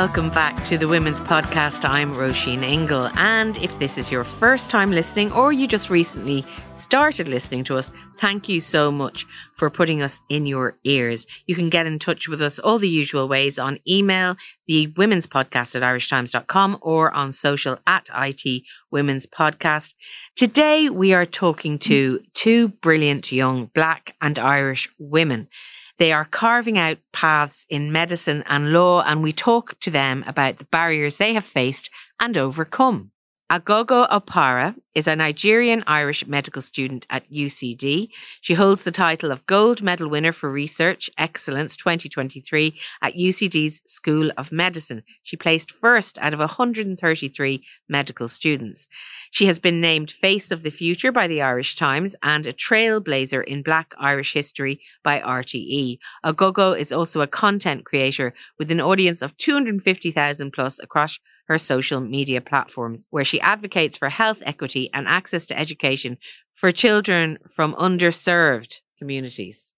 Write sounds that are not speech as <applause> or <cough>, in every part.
Welcome back to the Women's Podcast. I'm Roisin Ingle. And if this is your first time listening or you just recently started listening to us, thank you so much for putting us in your ears. You can get in touch with us all the usual ways on email, the Women's Podcast at irishtimes.com or on social at IT Women's Podcast. Today we are talking to two brilliant young black and Irish women. They are carving out paths in medicine and law, and we talk to them about the barriers they have faced and overcome. Aghogho Okpara is a Nigerian Irish medical student at UCD. She holds the title of Gold Medal Winner for Research Excellence 2023 at UCD's School of Medicine. She placed first out of 133 medical students. She has been named Face of the Future by the Irish Times and a trailblazer in Black Irish history by RTE. Aghogho is also a content creator with an audience of 250,000 plus across her social media platforms, where she advocates for health equity and access to education for children from underserved communities.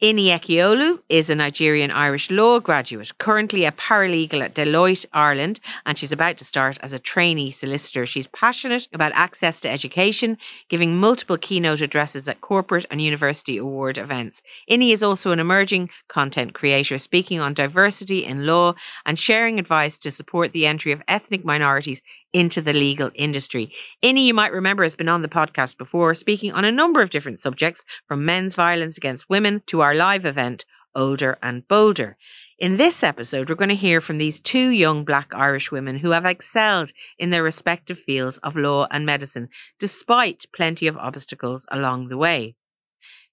Inny Ekeolu is a Nigerian Irish law graduate, currently a paralegal at Deloitte Ireland, and she's about to start as a trainee solicitor. She's passionate about access to education, giving multiple keynote addresses at corporate and university award events. Inny is also an emerging content creator, speaking on diversity in law and sharing advice to support the entry of ethnic minorities into the legal industry. Inny, you might remember, has been on the podcast before, speaking on a number of different subjects, from men's violence against women to our live event, Older and Bolder. In this episode, we're going to hear from these two young black Irish women who have excelled in their respective fields of law and medicine, despite plenty of obstacles along the way.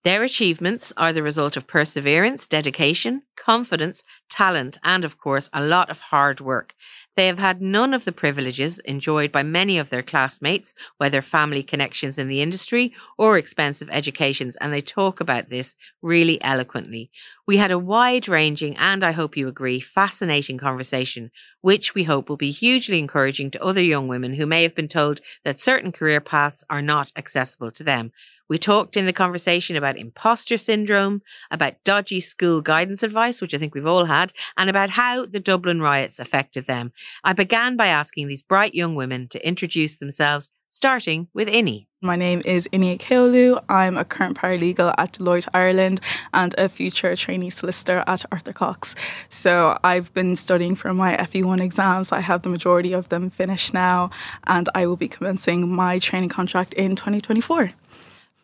Their achievements are the result of perseverance, dedication, confidence, talent, and of course, a lot of hard work. They have had none of the privileges enjoyed by many of their classmates, whether family connections in the industry or expensive educations, and they talk about this really eloquently. We had a wide ranging and I hope you agree, fascinating conversation, which we hope will be hugely encouraging to other young women who may have been told that certain career paths are not accessible to them. We talked in the conversation about imposter syndrome, about dodgy school guidance advice, which I think we've all had, and about how the Dublin riots affected them. I began by asking these bright young women to introduce themselves, starting with Inny. My name is Inny Ekeolu. I'm a current paralegal at Deloitte Ireland and a future trainee solicitor at Arthur Cox. So I've been studying for my FE1 exams. I have the majority of them finished now, and I will be commencing my training contract in 2024.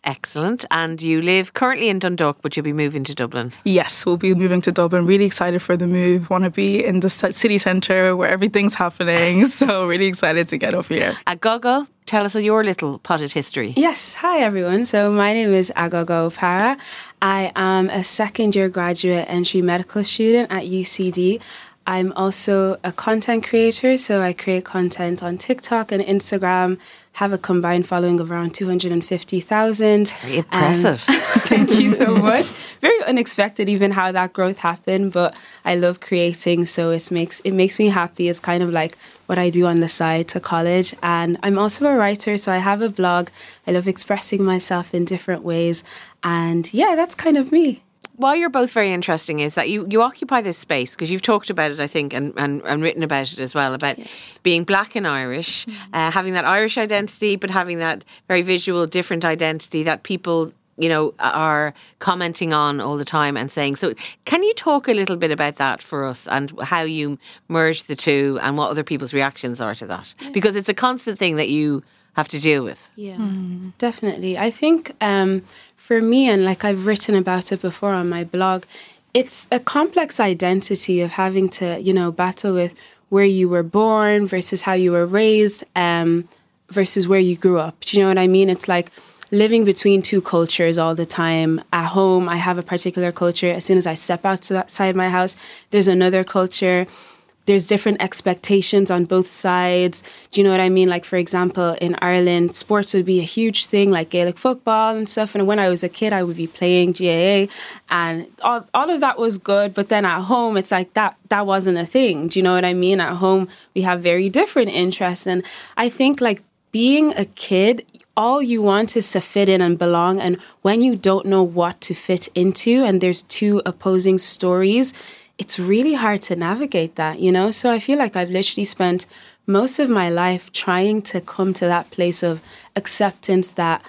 Excellent. And you live currently in Dundalk, but you'll be moving to Dublin. Yes, we'll be moving to Dublin. Really excited for the move. Want to be in the city centre where everything's happening. <laughs> So, really excited to get up here. Aghogho, tell us your little potted history. Yes. Hi, everyone. So, my name is Aghogho Okpara. I am a second year graduate entry medical student at UCD. I'm also a content creator, so I create content on TikTok and Instagram have a combined following of around 250,000. Very impressive. Um, <laughs> thank you so <laughs> much. Very unexpected even how that growth happened, but I love creating so it makes it makes me happy. It's kind of like what I do on the side to college and I'm also a writer so I have a blog. I love expressing myself in different ways and yeah, that's kind of me why you're both very interesting is that you, you occupy this space because you've talked about it, I think, and, and, and written about it as well about yes. being black and Irish, mm-hmm. uh, having that Irish identity, but having that very visual, different identity that people you know are commenting on all the time and saying so can you talk a little bit about that for us and how you merge the two and what other people's reactions are to that because it's a constant thing that you have to deal with. Yeah, definitely. I think um, for me, and like I've written about it before on my blog, it's a complex identity of having to, you know, battle with where you were born versus how you were raised um, versus where you grew up. Do you know what I mean? It's like living between two cultures all the time. At home, I have a particular culture. As soon as I step outside my house, there's another culture there's different expectations on both sides. Do you know what I mean? Like, for example, in Ireland, sports would be a huge thing, like Gaelic football and stuff. And when I was a kid, I would be playing GAA, and all, all of that was good. But then at home, it's like that that wasn't a thing. Do you know what I mean? At home, we have very different interests, and I think like being a kid, all you want is to fit in and belong. And when you don't know what to fit into, and there's two opposing stories it's really hard to navigate that, you know? So I feel like I've literally spent most of my life trying to come to that place of acceptance that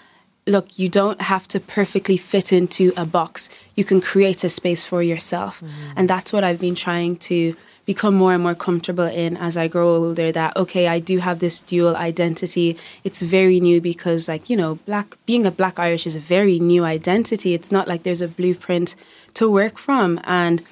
look, you don't have to perfectly fit into a box. You can create a space for yourself. Mm-hmm. And that's what I've been trying to become more and more comfortable in as I grow older that okay, I do have this dual identity. It's very new because like, you know, black being a black Irish is a very new identity. It's not like there's a blueprint to work from and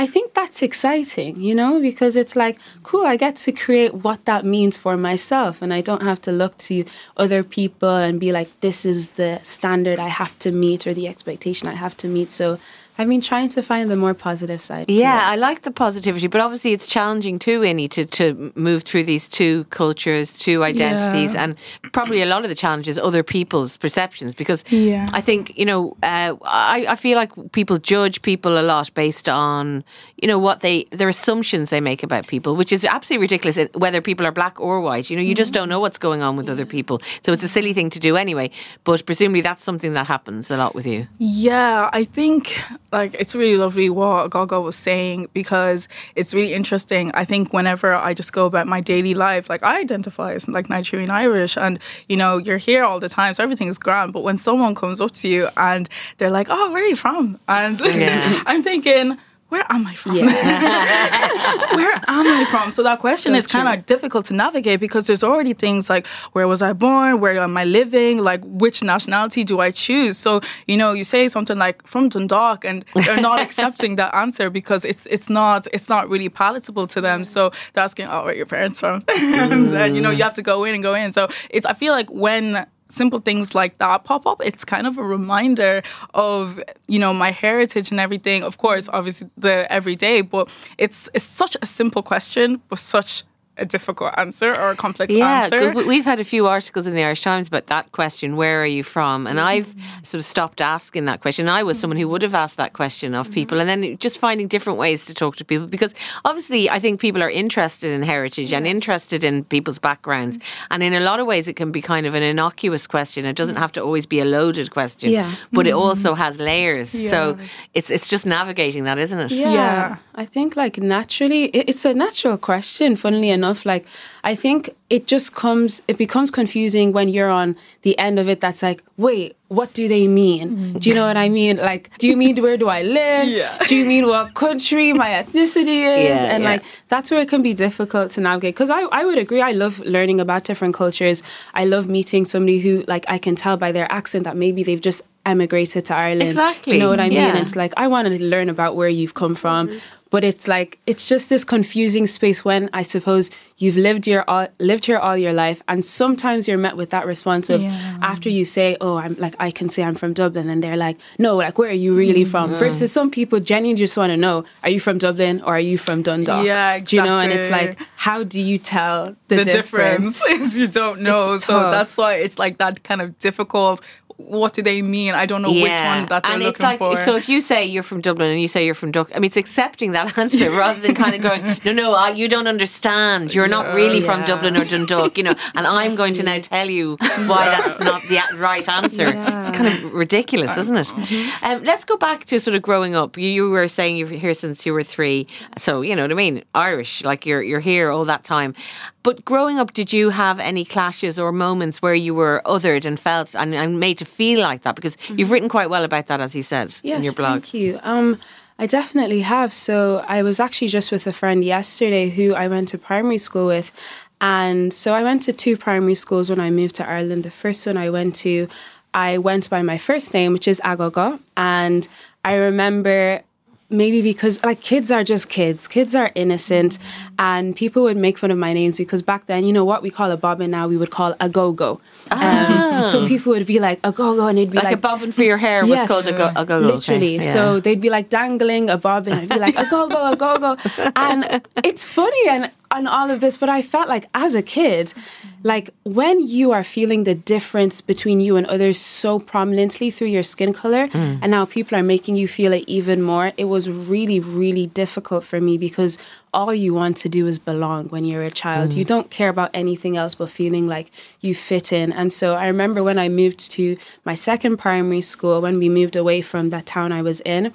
I think that's exciting, you know, because it's like, cool, I get to create what that means for myself. And I don't have to look to other people and be like, this is the standard I have to meet or the expectation I have to meet. So I've been trying to find the more positive side. Yeah, I like the positivity, but obviously it's challenging too, Inny, to, to move through these two cultures, two identities, yeah. and probably a lot of the challenges other people's perceptions. Because yeah. I think you know, uh, I, I feel like people judge people a lot based on you know what they their assumptions they make about people, which is absolutely ridiculous. Whether people are black or white, you know, you just don't know what's going on with yeah. other people, so it's a silly thing to do anyway. But presumably that's something that happens a lot with you. Yeah, I think like it's really lovely what Gaga was saying because it's really interesting. I think whenever I just go about my daily life, like I identify as like Nigerian Irish, and you know you're here all the time, so everything is grand. But when someone comes up to you and they're like, "Oh, where are you from?" and yeah. <laughs> I'm thinking where am I from? Yeah. <laughs> where am I from? So that question so is kind of difficult to navigate because there's already things like where was I born? Where am I living? Like which nationality do I choose? So, you know, you say something like from Dundalk and they're not <laughs> accepting that answer because it's it's not it's not really palatable to them. So they're asking, Oh, where your parents from? <laughs> Mm. and then, you know, you have to go in and go in. So it's I feel like when simple things like that pop up, it's kind of a reminder of you know my heritage and everything. Of course, obviously the everyday, but it's it's such a simple question with such a difficult answer or a complex answer. yeah, answer. We've had a few articles in the Irish Times about that question, where are you from? And mm-hmm. I've sort of stopped asking that question. I was someone who would have asked that question of people mm-hmm. and then just finding different ways to talk to people because obviously I think people are interested in heritage yes. and interested in people's backgrounds. Mm-hmm. And in a lot of ways it can be kind of an innocuous question. It doesn't have to always be a loaded question. Yeah. But it also has layers. Yeah. So it's it's just navigating that, isn't it? Yeah. yeah. I think like naturally it's a natural question, funnily enough enough. Like, I think it just comes, it becomes confusing when you're on the end of it. That's like, wait, what do they mean? Mm-hmm. Do you know what I mean? Like, do you mean where do I live? Yeah. Do you mean what country my ethnicity is? Yeah, and yeah. like, that's where it can be difficult to navigate. Because I, I would agree, I love learning about different cultures. I love meeting somebody who, like, I can tell by their accent that maybe they've just emigrated to Ireland. Exactly. Do you know what I mean? Yeah. It's like I want to learn about where you've come from, but it's like it's just this confusing space when I suppose you've lived your all, lived here all your life, and sometimes you're met with that response of yeah. after you say, "Oh, I'm like I can say I'm from Dublin," and they're like, "No, like where are you really mm-hmm. from?" Versus some people genuinely just want to know, "Are you from Dublin or are you from Dundalk?" Yeah, exactly. Do you know? And it's like, how do you tell the, the difference? difference? <laughs> is you don't <laughs> know. It's so tough. that's why it's like that kind of difficult what do they mean? I don't know yeah. which one that they're and looking like, for. So if you say you're from Dublin and you say you're from Duck, I mean, it's accepting that <laughs> answer rather than kind of going, <laughs> no, no, I, you don't understand. You're yeah, not really yeah. from Dublin or Dundalk, you know. And I'm going to now tell you why that's not the right answer. It's kind of ridiculous, isn't it? Mm-hmm. Um, let's go back to sort of growing up. You, you were saying you're here since you were three, so you know what I mean. Irish, like you're you're here all that time. But growing up, did you have any clashes or moments where you were othered and felt and, and made to feel like that? Because mm-hmm. you've written quite well about that, as you said yes, in your blog. Thank you. Um, I definitely have. So I was actually just with a friend yesterday who I went to primary school with, And so I went to two primary schools when I moved to Ireland. The first one I went to, I went by my first name, which is Aghogho. And I remember maybe because like kids are just kids kids are innocent and people would make fun of my names because back then you know what we call a bobbin now we would call a go-go um, so people would be like a go-go and it'd be Like, like, a bobbin for your hair was Yes. called a go. A go Literally. Okay. So they'd be like dangling a bobbin. I'd be like, a go go, a go go. <laughs> And it's funny and, and all of this, but I felt like as a kid, like when you are feeling the difference between you and others so prominently through your skin color, mm. and now people are making you feel it even more, it was really, really difficult for me because all you want to do is belong when you're a child. Mm. You don't care about anything else but feeling like you fit in. And so I remember when I moved to my second primary school, when we moved away from that town I was in,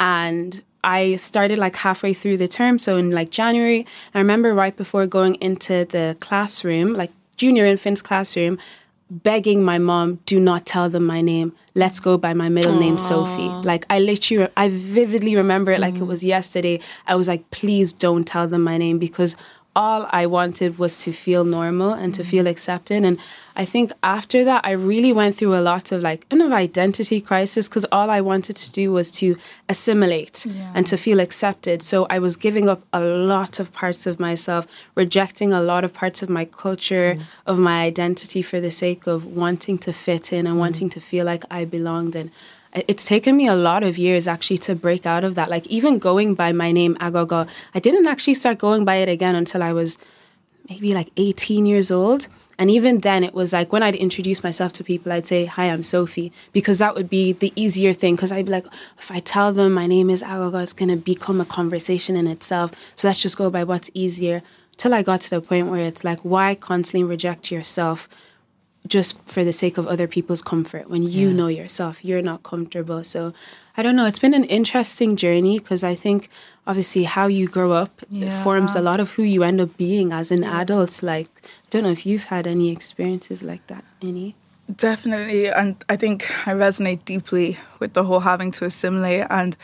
and I started like halfway through the term, so in like January. I remember right before going into the classroom, like junior infants classroom, begging my mom, do not tell them my name. Let's go by my middle name, Sophie. Like I literally, I vividly remember it like it mm. was yesterday. I was like, please don't tell them my name because all I wanted was to feel normal and to feel mm-hmm. accepted. And I think after that, I really went through a lot of like kind of identity crisis because all I wanted to do was to assimilate and to feel accepted. So I was giving up a lot of parts of myself, rejecting a lot of parts of my culture, mm. of my identity for the sake of wanting to fit in and mm. wanting to feel like I belonged. And it's taken me a lot of years actually to break out of that. Like even going by my name Aghogho, I didn't actually start going by it again until I was maybe like 18 years old. And even then, it was like when I'd introduce myself to people, I'd say, Hi, I'm Sophie, because that would be the easier thing. Because I'd be like, if I tell them my name is Aghogho, it's going to become a conversation in itself. So let's just go by what's easier. Till I got to the point where it's like, why constantly reject yourself just for the sake of other people's comfort when you know yourself you're not comfortable so i don't know it's been an interesting journey because i think obviously how you grow up Yeah. forms a lot of who you end up being as an adult like i don't know if you've had any experiences like that any Definitely. And I think I resonate deeply with the whole having to assimilate. And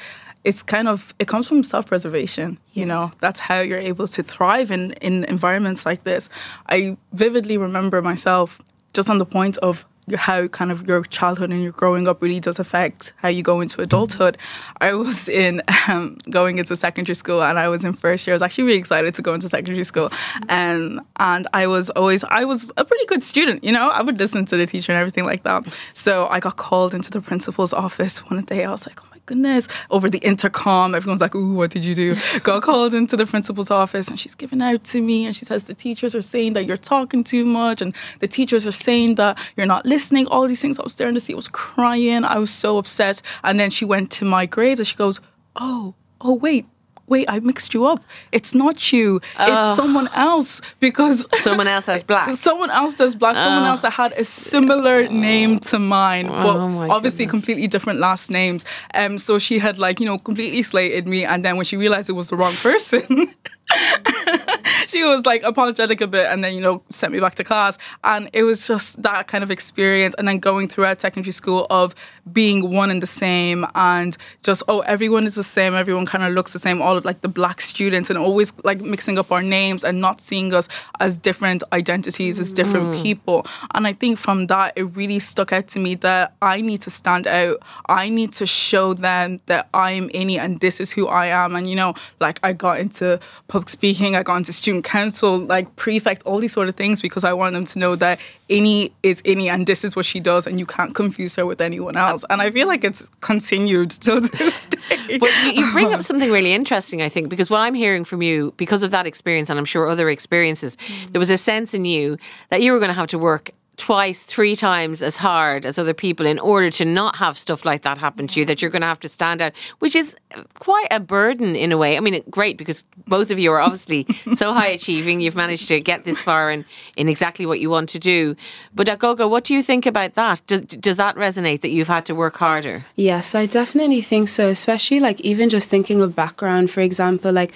it's kind of, it comes from self preservation. You know, that's how you're able to thrive in, in environments like this. I vividly remember myself just on the point of how kind of your childhood and your growing up really does affect how you go into adulthood. I was in um, going into secondary school and I was in first year. I was actually really excited to go into secondary school, and and I was always I was a pretty good student. You know, I would listen to the teacher and everything like that. So I got called into the principal's office one day. I was like, goodness, over the intercom. Everyone's like, ooh, what did you do? Got called into the principal's office and she's giving out to me and she says, the teachers are saying that you're talking too much and the teachers are saying that you're not listening. All these things I was staring to see. I was crying. I was so upset. And then she went to my grades and she goes, oh, oh, wait. Wait, I mixed you up. It's not you. It's someone else because <laughs> Someone else has black. <laughs> someone else that's black, someone else that had a similar name to mine, but Oh my obviously goodness. completely different last names. Um, so she had like you know completely slated me, and then when she realized it was the wrong person. <laughs> <laughs> she was like apologetic a bit and then you know sent me back to class. And it was just that kind of experience and then going throughout secondary school of being one and the same and just oh everyone is the same everyone kind of looks the same all of like the black students and always like mixing up our names and not seeing us as different identities as different mm. people. And i think from that it really stuck out to me that i need to stand out. I need to show them that i am Inny and this is who i am. And you know like i got into public speaking i got into student council like prefect all these sort of things because i want them to know that Inny is Inny and this is what she does and you can't confuse her with anyone else. And i feel like it's continued <laughs> till this day. But you, you bring up <laughs> something really interesting, I think, because what I'm hearing from you, because of that experience, and I'm sure other experiences, there was a sense in you that you were going to have to work twice, three times as hard as other people in order to not have stuff like that happen to you, that you're going to have to stand out, which is quite a burden in a way. I mean, great because both of you are obviously <laughs> so high achieving. You've managed to get this far in, in exactly what you want to do. But uh, Aghogho, what do you think about that? Does, does that resonate that you've had to work harder? Yes, I definitely think so, especially like even just thinking of background, for example, like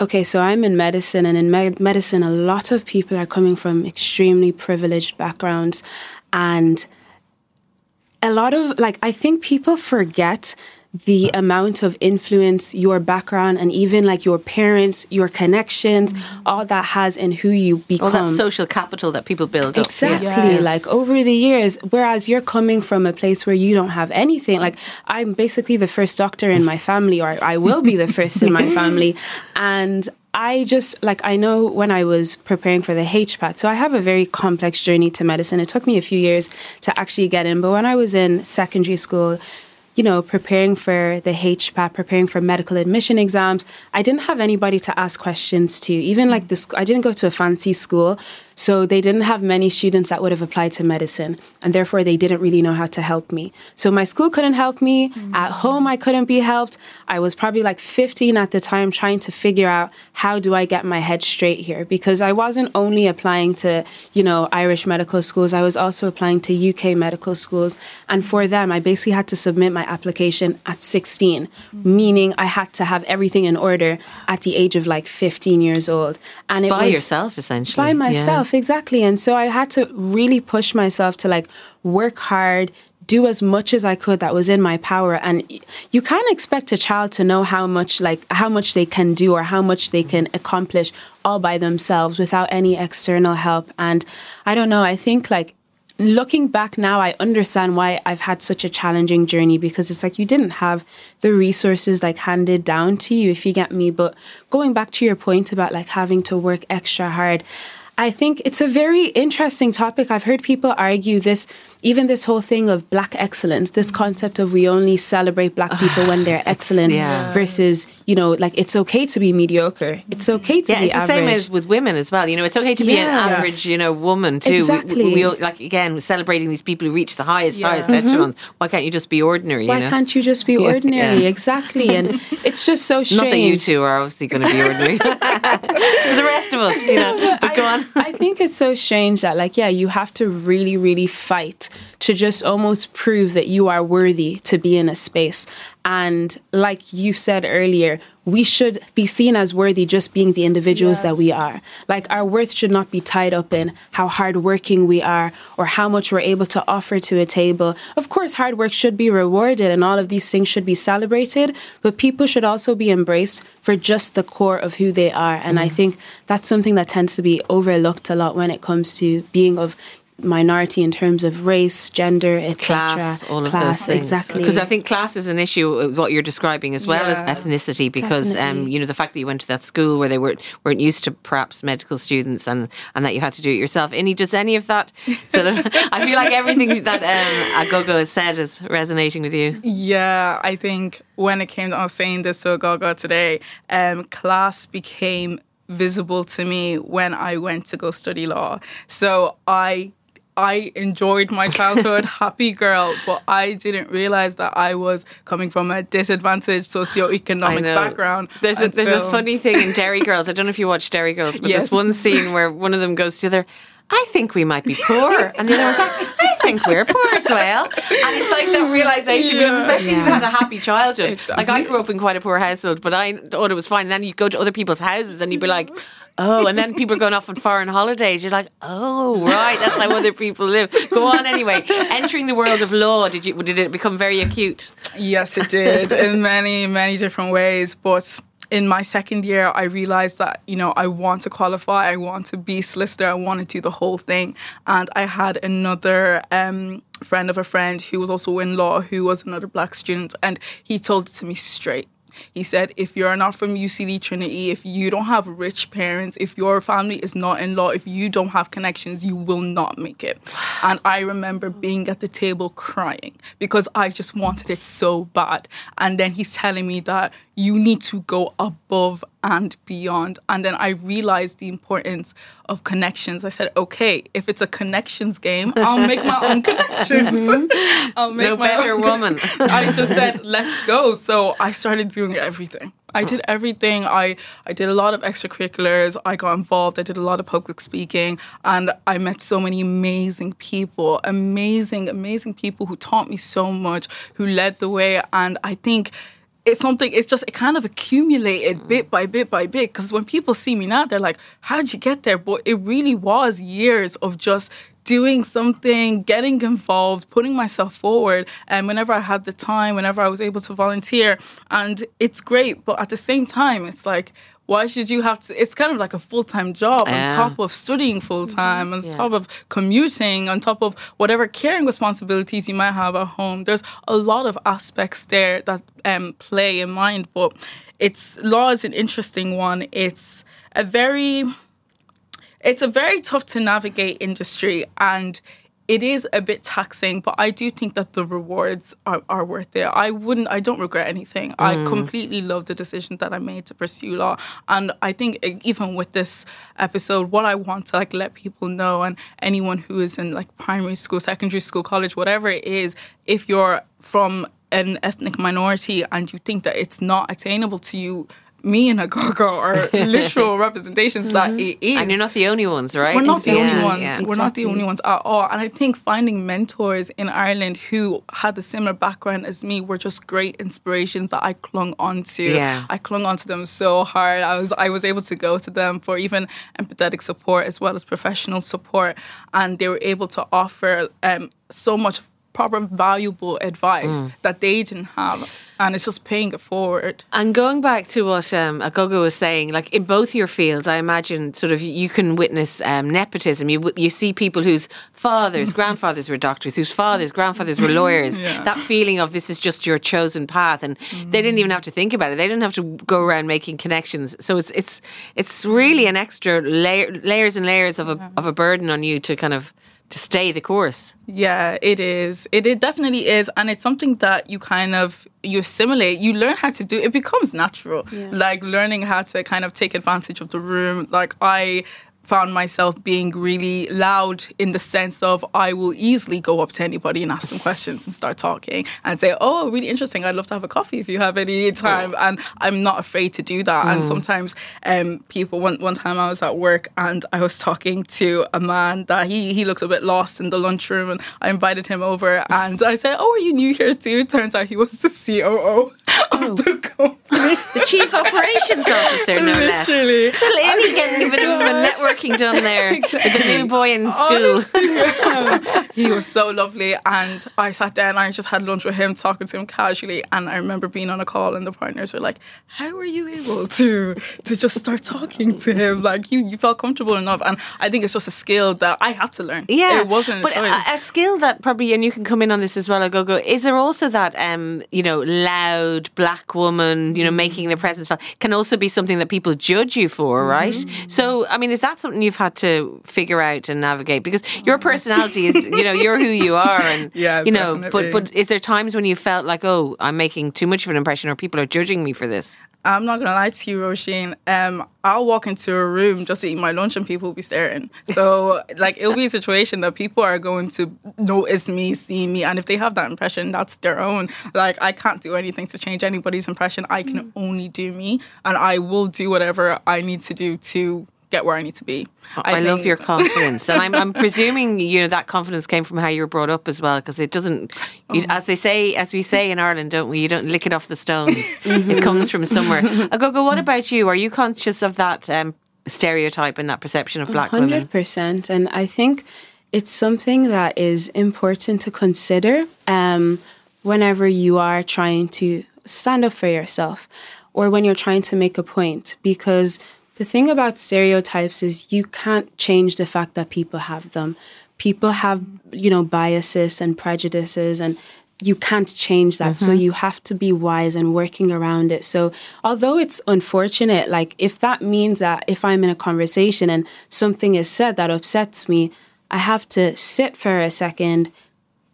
okay, so I'm in medicine, and in med- medicine, a lot of people are coming from extremely privileged backgrounds. And a lot of, like, I think people forget the amount of influence your background and even like your parents, your connections, mm-hmm. all that has in who you become. All that social capital that people build up. Exactly. Yes. Like over the years, whereas you're coming from a place where you don't have anything. Like I'm basically the first doctor in my family, or I will be the first in my family. <laughs> And I just like I know when I was preparing for the HPAT, so I have a very complex journey to medicine. It took me a few years to actually get in, but when I was in secondary school, you know, preparing for the HPAT, preparing for medical admission exams, I didn't have anybody to ask questions to. Even like this, I didn't go to a fancy school, so they didn't have many students that would have applied to medicine, and therefore they didn't really know how to help me. So my school couldn't help me. Mm-hmm. At home, I couldn't be helped. I was probably like 15 at the time trying to figure out how do I get my head straight here because I wasn't only applying to, you know, Irish medical schools, I was also applying to UK medical schools. And for them, I basically had to submit my application at 16, mm-hmm. meaning I had to have everything in order at the age of like 15 years old. And it by was yourself, essentially. By myself. Yeah exactly. And so I had to really push myself to like work hard, do as much as I could that was in my power. And you can't expect a child to know how much like how much they can do or how much they can accomplish all by themselves without any external help. And I don't know, I think like looking back now, I understand why I've had such a challenging journey because it's like you didn't have the resources like handed down to you, if you get me. But going back to your point about like having to work extra hard, I think it's a very interesting topic. I've heard people argue this, even this whole thing of black excellence, this mm. concept of we only celebrate black ah, people when they're excellent yeah. versus, you know, like it's okay to be mediocre. It's mm. okay to be yeah, be it's the same as with women as well. You know, it's okay to be an average, you know, woman too. Exactly. We, we, we, like, again, celebrating these people who reach the highest, yeah. highest mm-hmm. echelons. Why can't you just be ordinary? Why you know? can't you just be <laughs> ordinary? Exactly. And <laughs> it's just so strange. Not that you two are obviously going to be ordinary. <laughs> the rest of us, you know, but go on. I think it's so strange that, like, yeah, you have to really, really fight to just almost prove that you are worthy to be in a space. And like you said earlier, we should be seen as worthy just being the individuals yes. that we are. Like our worth should not be tied up in how hardworking we are or how much we're able to offer to a table. Of course, hard work should be rewarded and all of these things should be celebrated, but people should also be embraced for just the core of who they are. And mm. I think that's something that tends to be overlooked a lot when it comes to being of minority in terms of race, gender, etc. Class, all of those things. Exactly. Because I think class is an issue, what you're describing, as well yeah, as ethnicity, because um, you know the fact that you went to that school where they weren't weren't used to perhaps medical students, and and that you had to do it yourself. Inny does any of that <laughs> sort of? I feel like everything that um, Aghogho has said is resonating with you. Yeah, I think when it came to I was saying this to Aghogho today, um, class became visible to me when I went to go study law. So I I enjoyed my childhood, <laughs> happy girl, but I didn't realize that I was coming from a disadvantaged socioeconomic background. There's a, there's so... a funny thing in Derry <laughs> Girls. I don't know if you watch Derry Girls, but yes. there's one scene where one of them goes to the other. I think we might be poor, and the other one's like, I think we're poor as well. And it's like that realization yeah. because especially yeah. if you had a happy childhood. Like I grew up in quite a poor household, but I thought it was fine. And then you go to other people's houses and you'd be like, oh, and then people are going off on foreign holidays. You're like, oh, right, that's how other people live. Go on anyway. Entering the world of law, did you did it become very acute? Yes, it did in many many different ways, but in my second year, I realized that, you know, I want to qualify, I want to be solicitor, I want to do the whole thing. And I had another um, friend of a friend who was also in law, who was another black student, and he told it to me straight. He said, if you're not from UCD Trinity, if you don't have rich parents, if your family is not in law, if you don't have connections, you will not make it. <sighs> And I remember being at the table crying because I just wanted it so bad. And then he's telling me that you need to go above and beyond. And then I realized the importance of connections. I said, okay, if it's a connections game, I'll make my own connections. <laughs> Mm-hmm. <laughs> I'll make no my better own. woman. <laughs> I just said, let's go. So I started doing everything. I did everything. I, I did a lot of extracurriculars. I got involved. I did a lot of public speaking. And I met so many amazing people, amazing, amazing people who taught me so much, who led the way. And I think it's something it's just it kind of accumulated mm. bit by bit by bit. Because when people see me now they're like how'd you get there? But it really was years of just doing something, getting involved, putting myself forward. And whenever I had the time, whenever I was able to volunteer, and it's great. But at the same time, it's like, why should you have to? It's kind of like a full time job Yeah. on top of studying full time, on Yeah. top of commuting, on top of whatever caring responsibilities you might have at home. There's a lot of aspects there that um, play in mind, but it's law is an interesting one. It's a very it's a very tough to navigate industry and it is a bit taxing, but I do think that the rewards are, are worth it. I wouldn't, I don't regret anything. I mm. completely love the decision that I made to pursue law. And I think even with this episode, what I want to like let people know and anyone who is in like primary school, secondary school, college, whatever it is, if you're from an ethnic minority and you think that it's not attainable to you, me and Aghogho are <laughs> literal representations that it is. And you're not the only ones, right? We're not the Yeah, only ones. yeah. We're not the only ones at all. And I think finding mentors in Ireland who had a similar background as me were just great inspirations that I clung onto. Yeah. I clung onto them so hard. I was I was able to go to them for even empathetic support as well as professional support, and they were able to offer um, so much proper valuable advice Mm. that they didn't have, and it's just paying it forward. And going back to what um, Aghogho was saying, like in both your fields, I imagine sort of you can witness um, nepotism. You you see people whose fathers, <laughs> grandfathers were doctors, whose fathers, grandfathers were lawyers. <laughs> Yeah. That feeling of this is just your chosen path, and they didn't even have to think about it. They didn't have to go around making connections. So it's it's it's really an extra layer, layers and layers of a of a burden on you to kind of to stay the course. Yeah, it is. It, it definitely is. And it's something that you kind of you assimilate. You learn how to do it becomes natural. Like learning how to kind of take advantage of the room. Like I found myself being really loud in the sense of I will easily go up to anybody and ask them questions and start talking and say, Oh, really interesting. I'd love to have a coffee if you have any time. And I'm not afraid to do that. And sometimes um, people, one, one time I was at work and I was talking to a man that he, he looks a bit lost in the lunchroom and I invited him over and I said, Oh, are you new here too? Turns out he was the COO of the company. The chief operations officer, no less. Literally. Little Annie getting a bit of a networking done there. with The new boy in school. Honestly, yeah. he was so lovely, and I sat down and I just had lunch with him, talking to him casually. And I remember being on a call, and the partners were like, "How were you able to to just start talking to him? Like you, you felt comfortable enough?" And I think it's just a skill that I had to learn. Yeah, it wasn't a but a, a skill that probably, and you can come in on this as well. Go go. Is there also that, um, you know, loud black woman, you know, making their presence felt can also be something that people judge you for, right? So, I mean, is that something you've had to figure out and navigate? Because your personality is, you know, you're who you are, and <laughs> Yeah, you know. definitely. But but is there times when you felt like, oh, I'm making too much of an impression, or people are judging me for this? I'm not gonna lie to you, Roisin. Um, I'll walk into a room just to eat my lunch and people will be staring. So <laughs> like it'll be a situation that people are going to notice me, see me, and if they have that impression, that's their own. Like I can't do anything to change anybody's impression. I can mm. only do me, and I will do whatever I need to do to get where I need to be. I, love think- your confidence, and I'm, I'm presuming you know that confidence came from how you were brought up as well, because it doesn't, you, as they say, as we say in Ireland, don't we? You don't lick it off the stones. <laughs> it comes from somewhere. <laughs> Aghogho, what about you? Are you conscious of that um, stereotype and that perception of black women? Hundred percent, and I think it's something that is important to consider um, whenever you are trying to stand up for yourself, or when you're trying to make a point. Because the thing about stereotypes is you can't change the fact that people have them. People have, you know, biases and prejudices and you can't change that. So mm-hmm. you have to be wise and working around it. So although it's unfortunate, like if that means that if I'm in a conversation and something is said that upsets me, I have to sit for a second,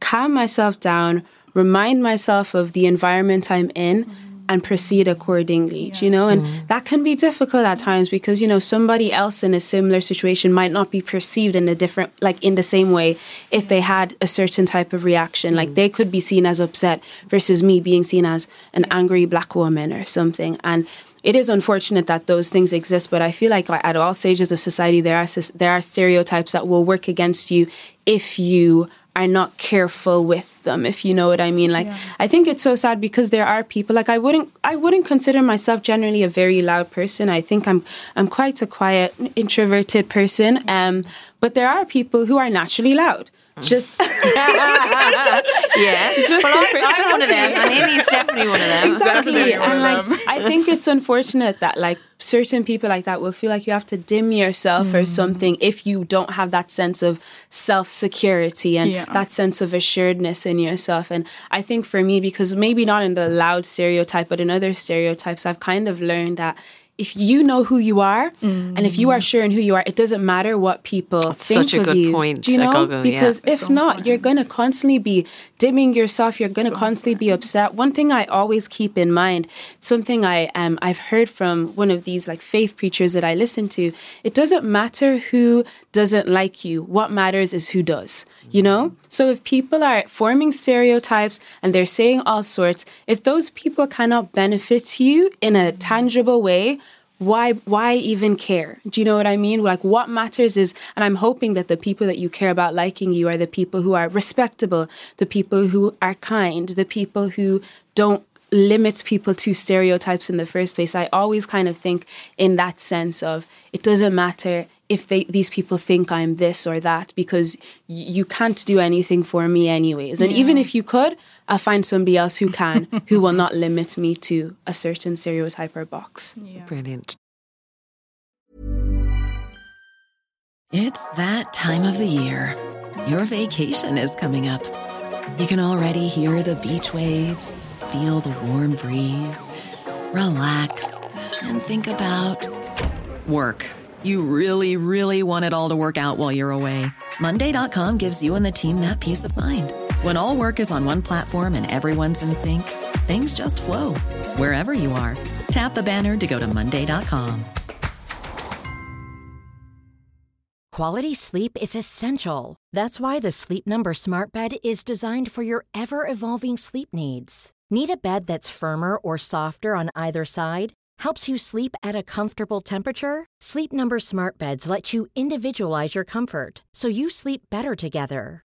calm myself down, remind myself of the environment I'm in mm-hmm. And proceed accordingly do you know? And that can be difficult at times because you know somebody else in a similar situation might not be perceived in a different like in the same way if they had a certain type of reaction. Like they could be seen as upset versus me being seen as an angry black woman or something. And it is unfortunate that those things exist, but I feel like at all stages of society, there are there are stereotypes that will work against you if you are not careful with them if you know what i mean. Like yeah. i think it's so sad because there are people like i wouldn't i wouldn't consider myself generally a very loud person. I think i'm i'm quite a quiet introverted person um but there are people who are naturally loud just <laughs> yeah, just well, I'm, I'm, one of them, and Amy's definitely one of them. Exactly, and like I think it's unfortunate that like certain people like that will feel like you have to dim yourself mm. or something if you don't have that sense of self security and yeah. that sense of assuredness in yourself. And I think for me, because maybe not in the loud stereotype, but in other stereotypes, I've kind of learned that if you know who you are mm. and if you are sure in who you are, it doesn't matter what people That's think such a of good you. point. Do you know? because yeah. if so not, important. you're going to constantly be dimming yourself. You're going to so constantly important. be upset. One thing I always keep in mind, something I um I've heard from one of these like faith preachers that I listen to. It doesn't matter who doesn't like you. What matters is who does. You know. So if people are forming stereotypes and they're saying all sorts, if those people cannot benefit you in a tangible way why why even care? Do you know what i mean? Like what matters is and i'm hoping that the people that you care about liking you are the people who are respectable the people who are kind the people who don't limit people to stereotypes in the first place. I always kind of think in that sense of it doesn't matter if they these people think i'm this or that because you can't do anything for me anyways. And yeah. even if you could I'll find somebody else who can, who will not limit me to a certain stereotype or box. Yeah. Brilliant. It's that time of the year. Your vacation is coming up. You can already hear the beach waves, feel the warm breeze, relax, and think about work. You really, really want it all to work out while you're away. Monday.com gives you and the team that peace of mind. When all work is on one platform and everyone's in sync, things just flow wherever you are. Tap the banner to go to Monday.com. Quality sleep is essential. That's why the Sleep Number Smart Bed is designed for your ever evolving sleep needs. Need a bed that's firmer or softer on either side? Helps you sleep at a comfortable temperature? Sleep Number Smart Beds let you individualize your comfort so you sleep better together.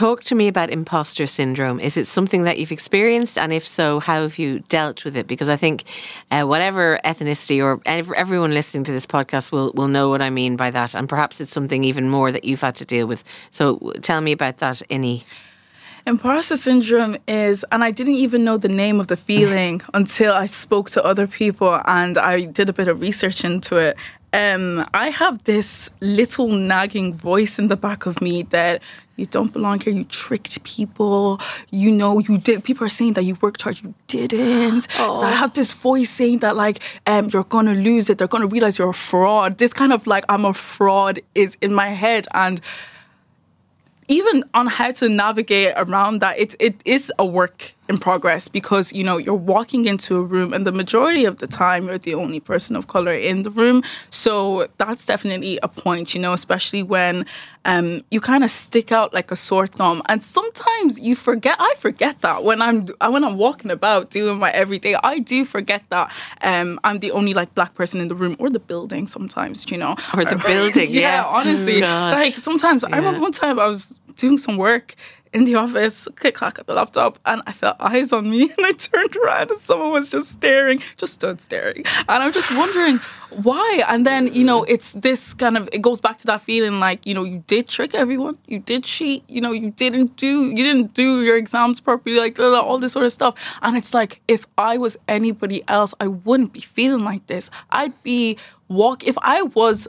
Talk to me about imposter syndrome. Is it something that you've experienced? And if so, how have you dealt with it? Because I think uh, whatever ethnicity or everyone listening to this podcast will, will know what I mean by that. And perhaps it's something even more that you've had to deal with. So tell me about that, Inny. Imposter syndrome is, and I didn't even know the name of the feeling <laughs> until I spoke to other people and I did a bit of research into it. Um, I have this little nagging voice in the back of me that you don't belong here, you tricked people, you know, you did. People are saying that you worked hard, you didn't. Oh. I have this voice saying that, like, um, you're gonna lose it, they're gonna realize you're a fraud. This kind of like, I'm a fraud is in my head. And even on how to navigate around that, it, it is a work in progress because you know you're walking into a room and the majority of the time you're the only person of color in the room. So that's definitely a point you know especially when um, you kind of stick out like a sore thumb. And sometimes you forget i forget that when i'm when i'm walking about doing my everyday i do forget that um, i'm the only like black person in the room or the building sometimes you know. Or the <laughs> building yeah, yeah. honestly. Oh, like sometimes yeah. i remember one time i was doing some work in the office, click clack at the laptop, and I felt eyes on me, <laughs> and I turned around, and someone was just staring, just stood staring, and I'm just wondering why. And then you know, it's this kind of it goes back to that feeling like you know you did trick everyone, you did cheat, you know, you didn't do you didn't do your exams properly, like all this sort of stuff, and it's like if I was anybody else, I wouldn't be feeling like this. I'd be walk if I was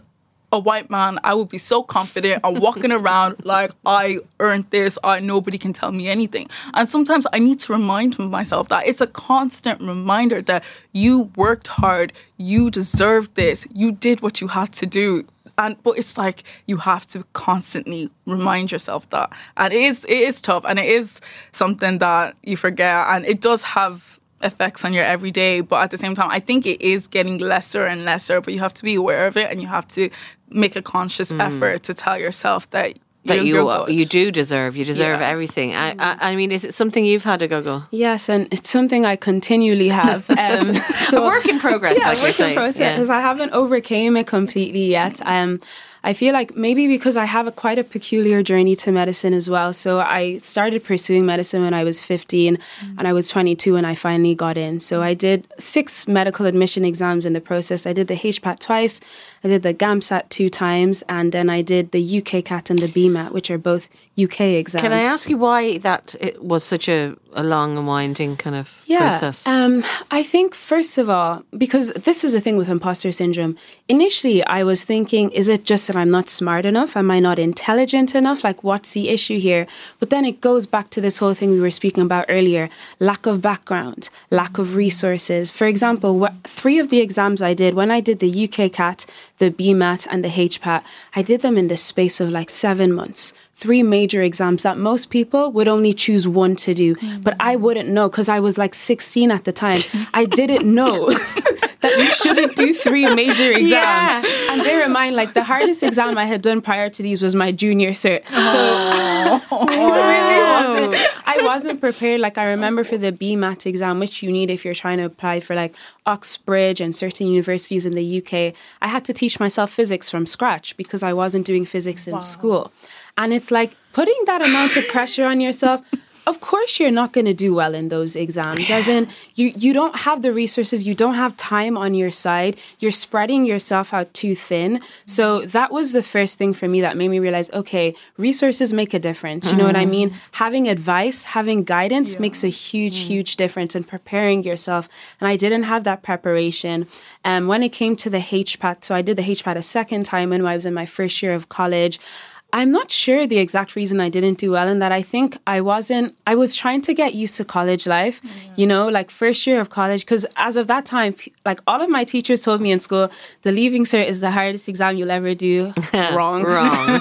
a white man, I would be so confident. I'm walking <laughs> around like I earned this. I nobody can tell me anything. And sometimes I need to remind myself that it's a constant reminder that you worked hard, you deserved this, you did what you had to do. And but it's like you have to constantly remind yourself that. And it is it is tough and it is something that you forget and it does have effects on your everyday. But at the same time, I think it is getting lesser and lesser. But you have to be aware of it, and you have to make a conscious effort to tell yourself that. that you're, you you're good. you do deserve. You deserve Yeah. everything. I, I I mean, is it something you've had a go go? Yes, and it's something I continually have. <laughs> Um, a work in progress. <laughs> yeah, like work in say. process Yeah. because I haven't overcame it completely yet. Um, I feel like maybe because I have a quite a peculiar journey to medicine as well. So I started pursuing medicine when I was 15 mm. and I was 22 when I finally got in. So I did six medical admission exams in the process. I did the HPAT twice, I did the GAMSAT two times, and then I did the UK CAT and the BMAT, which are both UK exams. Can I ask you why that it was such a, a long and winding kind of yeah, process? Um, I think first of all, because this is the thing with imposter syndrome. Initially, I was thinking, is it just that I'm not smart enough? Am I not intelligent enough? Like, what's the issue here? But then it goes back to this whole thing we were speaking about earlier: lack of background, lack of resources. For example, what, three of the exams I did when I did the UK CAT, the BMAT, and the HPAT, I did them in the space of like seven months three major exams that most people would only choose one to do. Mm. But I wouldn't know because I was like 16 at the time. <laughs> I didn't know <laughs> that you shouldn't do three major exams. Yeah. And bear in mind, like the hardest exam I had done prior to these was my junior cert. So <laughs> I really wasn't. I wasn't prepared. Like I remember for the BMAT exam, which you need if you're trying to apply for like Oxbridge and certain universities in the UK. I had to teach myself physics from scratch because I wasn't doing physics in school. And it's like putting that amount of pressure on yourself. Of course, you're not going to do well in those exams. As in, you you don't have the resources, you don't have time on your side. You're spreading yourself out too thin. So that was the first thing for me that made me realize, okay, resources make a difference. You know what I mean? Having advice, having guidance makes a huge, huge difference in preparing yourself. And I didn't have that preparation. Um, when it came to the HPAT, so I did the HPAT a second time when I was in my first year of college. I'm not sure the exact reason I didn't do well in that. I think I wasn't, I was trying to get used to college life, you know, like first year of college. Because as of that time, like all of my teachers told me in school, the leaving cert is the hardest exam you'll ever do. <laughs> Wrong. Wrong. <laughs>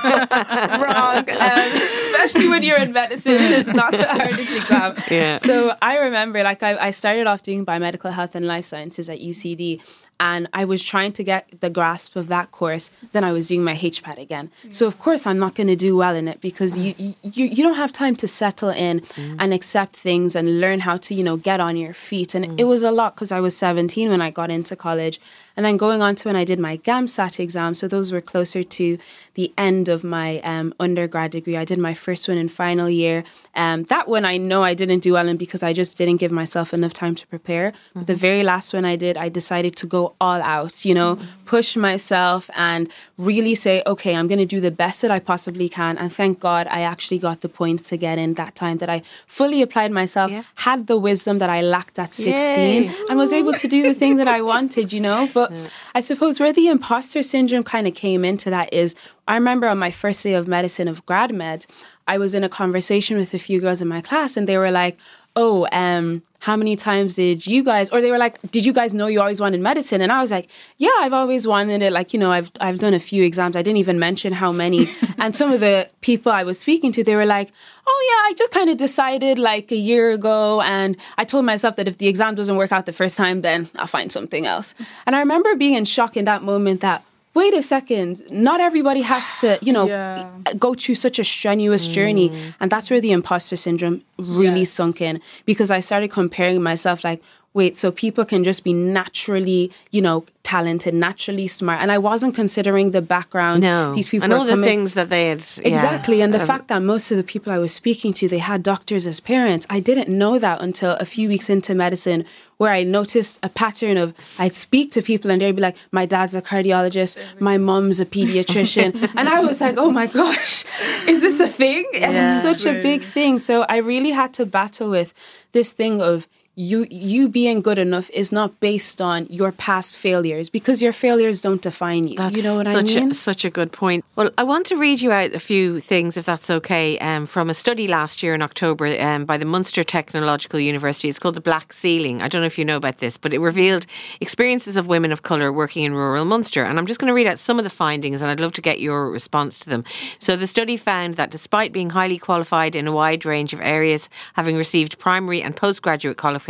Wrong. <laughs> Um, especially when you're in medicine, it is not the hardest exam. Yeah. So I remember, like, I, I started off doing biomedical health and life sciences at UCD. And I was trying to get the grasp of that course. Then I was doing my HPAT again. Mm. So of course I'm not going to do well in it because you, you you don't have time to settle in mm. and accept things and learn how to you know get on your feet. And mm. it was a lot because I was 17 when I got into college, and then going on to when I did my GAMSAT exam. So those were closer to the end of my um, undergrad degree. I did my first one in final year. Um, that one I know I didn't do well in because I just didn't give myself enough time to prepare. But the very last one I did, I decided to go all out, you know, push myself and really say, okay, I'm going to do the best that I possibly can. And thank God I actually got the points to get in that time that I fully applied myself, Yeah. had the wisdom that I lacked at 16, Yay. and was able to do the thing that I wanted, you know. But Mm. I suppose where the imposter syndrome kind of came into that is I remember on my first day of medicine of grad med, I was in a conversation with a few girls in my class, and they were like, "Oh, um, how many times did you guys?" Or they were like, "Did you guys know you always wanted medicine?" And I was like, "Yeah, I've always wanted it. Like, you know, I've I've done a few exams. I didn't even mention how many." <laughs> and some of the people I was speaking to, they were like, "Oh yeah, I just kind of decided like a year ago, and I told myself that if the exam doesn't work out the first time, then I'll find something else." And I remember being in shock in that moment that. Wait a second. Not everybody has to, you know, Yeah. go through such a strenuous journey. Mm. And that's where the imposter syndrome really Yes. sunk in because I started comparing myself like, wait, so people can just be naturally, you know, talented, naturally smart. And I wasn't considering the background. No. These people and all the things that they had. yeah. Exactly. And the Um, fact that most of the people I was speaking to, they had doctors as parents. I didn't know that until a few weeks into medicine, where I noticed a pattern of I'd speak to people and they'd be like, my dad's a cardiologist, my mom's a pediatrician. <laughs> and I was like, oh my gosh, is this a thing? And Yeah. it's such a big thing. So I really had to battle with this thing of you you being good enough is not based on your past failures because your failures don't define you. That's you know what I such mean? A, such a good point. Well, I want to read you out a few things, if that's okay, um, from a study last year in October um, by the Munster Technological University. It's called the Black Ceiling. I don't know if you know about this, but it revealed experiences of women of colour working in rural Munster. And I'm just going to read out some of the findings, and I'd love to get your response to them. So the study found that despite being highly qualified in a wide range of areas, having received primary and postgraduate qualifications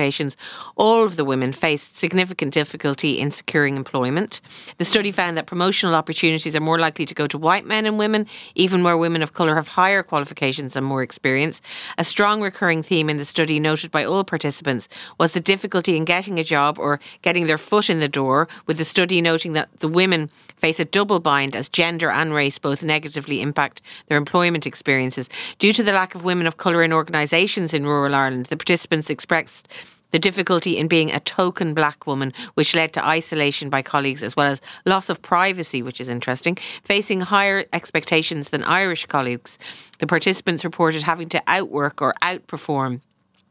all of the women faced significant difficulty in securing employment. The study found that promotional opportunities are more likely to go to white men and women, even where women of colour have higher qualifications and more experience. A strong recurring theme in the study noted by all participants was the difficulty in getting a job or getting their foot in the door, with the study noting that the women face a double bind as gender and race both negatively impact their employment experiences. Due to the lack of women of colour in organisations in rural Ireland, the participants expressed the difficulty in being a token black woman, which led to isolation by colleagues as well as loss of privacy, which is interesting, facing higher expectations than Irish colleagues. The participants reported having to outwork or outperform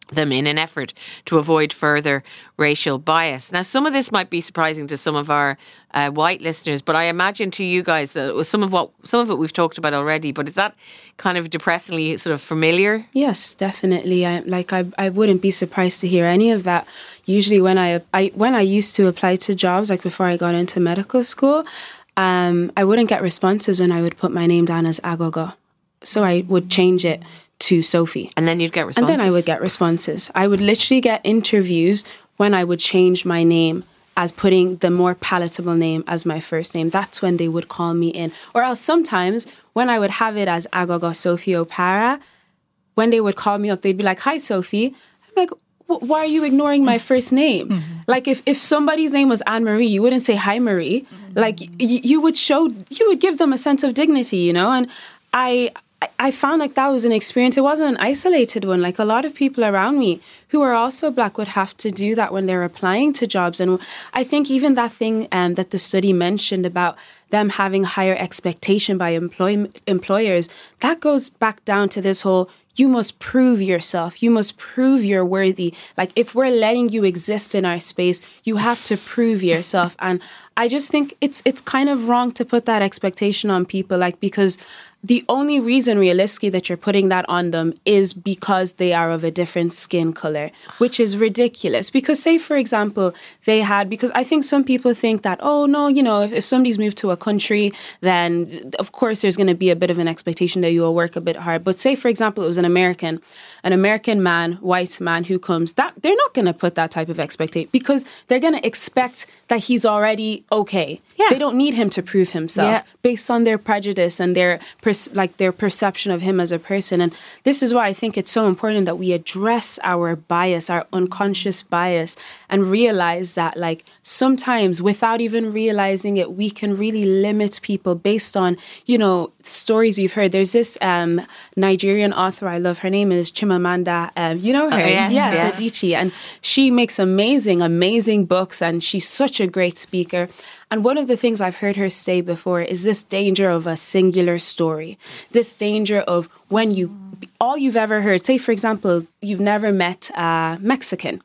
them in an effort to avoid further racial bias. Now, some of this might be surprising to some of our uh, white listeners, but I imagine to you guys that some of what some of it we've talked about already. But is that kind of depressingly sort of familiar? Yes, definitely. I like I, I wouldn't be surprised to hear any of that. Usually, when I, I when I used to apply to jobs, like before I got into medical school, um, I wouldn't get responses when I would put my name down as Aghogho. So I would change it to Sophie. And then you'd get responses. And then I would get responses. I would literally get interviews when I would change my name as putting the more palatable name as my first name. That's when they would call me in. Or else sometimes when I would have it as Aghogho Sophie Okpara, when they would call me up, they'd be like, Hi, Sophie. I'm like, why are you ignoring my first name? Mm-hmm. Like if, if somebody's name was Anne Marie, you wouldn't say hi Marie. Mm-hmm. Like y- you would show you would give them a sense of dignity, you know? And I I found like that was an experience. It wasn't an isolated one. Like a lot of people around me who are also black would have to do that when they're applying to jobs. And I think even that thing um, that the study mentioned about them having higher expectation by employ- employers, that goes back down to this whole you must prove yourself. You must prove you're worthy. Like if we're letting you exist in our space, you have to prove yourself. And I just think it's it's kind of wrong to put that expectation on people like because the only reason realistically that you're putting that on them is because they are of a different skin color, which is ridiculous. Because, say, for example, they had, because I think some people think that, oh, no, you know, if, if somebody's moved to a country, then of course there's going to be a bit of an expectation that you will work a bit hard. But, say, for example, it was an American, an American man, white man who comes, that they're not going to put that type of expectation because they're going to expect that he's already okay. Yeah. They don't need him to prove himself yeah. based on their prejudice and their like their perception of him as a person. And this is why I think it's so important that we address our bias, our unconscious bias, and realize that like sometimes without even realizing it, we can really limit people based on you know stories we've heard. There's this um, Nigerian author I love. Her name is Chimamanda. Um, you know her, oh, yes, yes, yes. Adichie, and she makes amazing, amazing books, and she's such a great speaker. And one of the things I've heard her say before is this danger of a singular story, this danger of when you, all you've ever heard, say, for example, you've never met a Mexican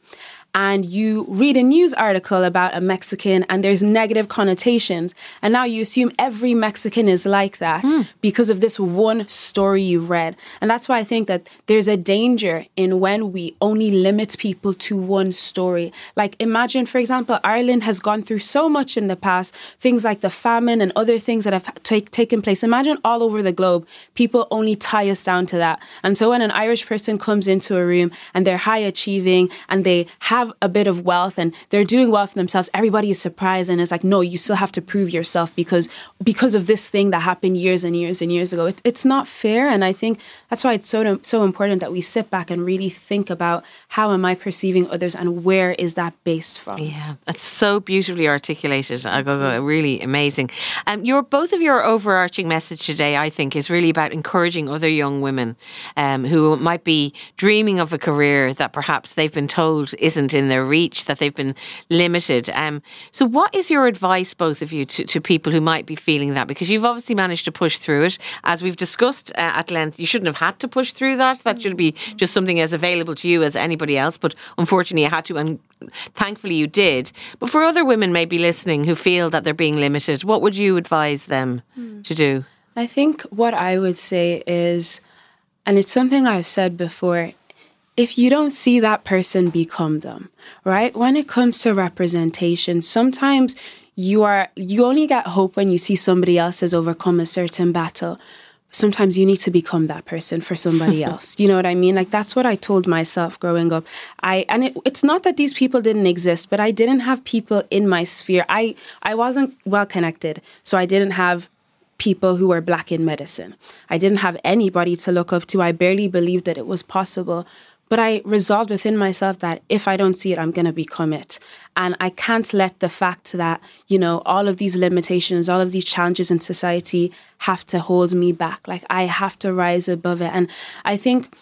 and you read a news article about a Mexican and there's negative connotations, and now you assume every Mexican is like that mm. because of this one story you've read. And that's why I think that there's a danger in when we only limit people to one story. Like, imagine, for example, Ireland has gone through so much in the past, things like the famine and other things that have take, taken place. Imagine all over the globe, people only tie us down to that. And so when an Irish person comes into a room and they're high achieving and they have have a bit of wealth and they're doing well for themselves, everybody is surprised and it's like, no, you still have to prove yourself because because of this thing that happened years and years and years ago. It, it's not fair, and I think that's why it's so so important that we sit back and really think about how am I perceiving others and where is that based from. Yeah, that's so beautifully articulated. Aghogho, really amazing. Um, your both of your overarching message today, I think, is really about encouraging other young women um, who might be dreaming of a career that perhaps they've been told isn't in their reach, that they've been limited. Um, so, what is your advice, both of you, to, to people who might be feeling that? Because you've obviously managed to push through it. As we've discussed uh, at length, you shouldn't have had to push through that. That should be just something as available to you as anybody else. But unfortunately, you had to, and thankfully, you did. But for other women maybe listening who feel that they're being limited, what would you advise them mm. to do? I think what I would say is, and it's something I've said before, if you don't see that person, become them, right? When it comes to representation, sometimes you are you only get hope when you see somebody else has overcome a certain battle. sometimes you need to become that person for somebody <laughs> else. You know what I mean? Like that's what I told myself growing up. I and it, it's not that these people didn't exist, but I didn't have people in my sphere. I I wasn't well connected, so I didn't have people who were black in medicine. I didn't have anybody to look up to. I barely believed that it was possible. But I resolved within myself that if I don't see it, I'm going to become it. And I can't let the fact that, you know, all of these limitations, all of these challenges in society have to hold me back. Like I have to rise above it. And I think,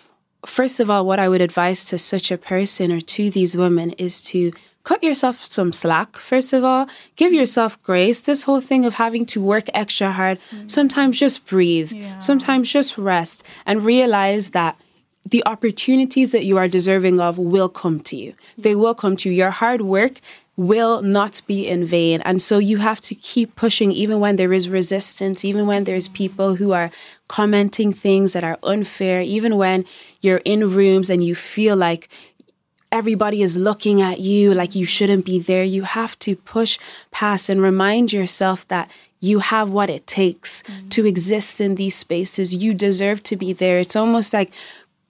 first of all, what I would advise to such a person or to these women is to cut yourself some slack. First of all, give yourself grace. This whole thing of having to work extra hard, mm. sometimes just breathe, yeah. sometimes just rest and realize that the opportunities that you are deserving of will come to you. They will come to you. Your hard work will not be in vain. And so you have to keep pushing, even when there is resistance, even when there's people who are commenting things that are unfair, even when you're in rooms and you feel like everybody is looking at you like you shouldn't be there. You have to push past and remind yourself that you have what it takes mm-hmm. to exist in these spaces. You deserve to be there. It's almost like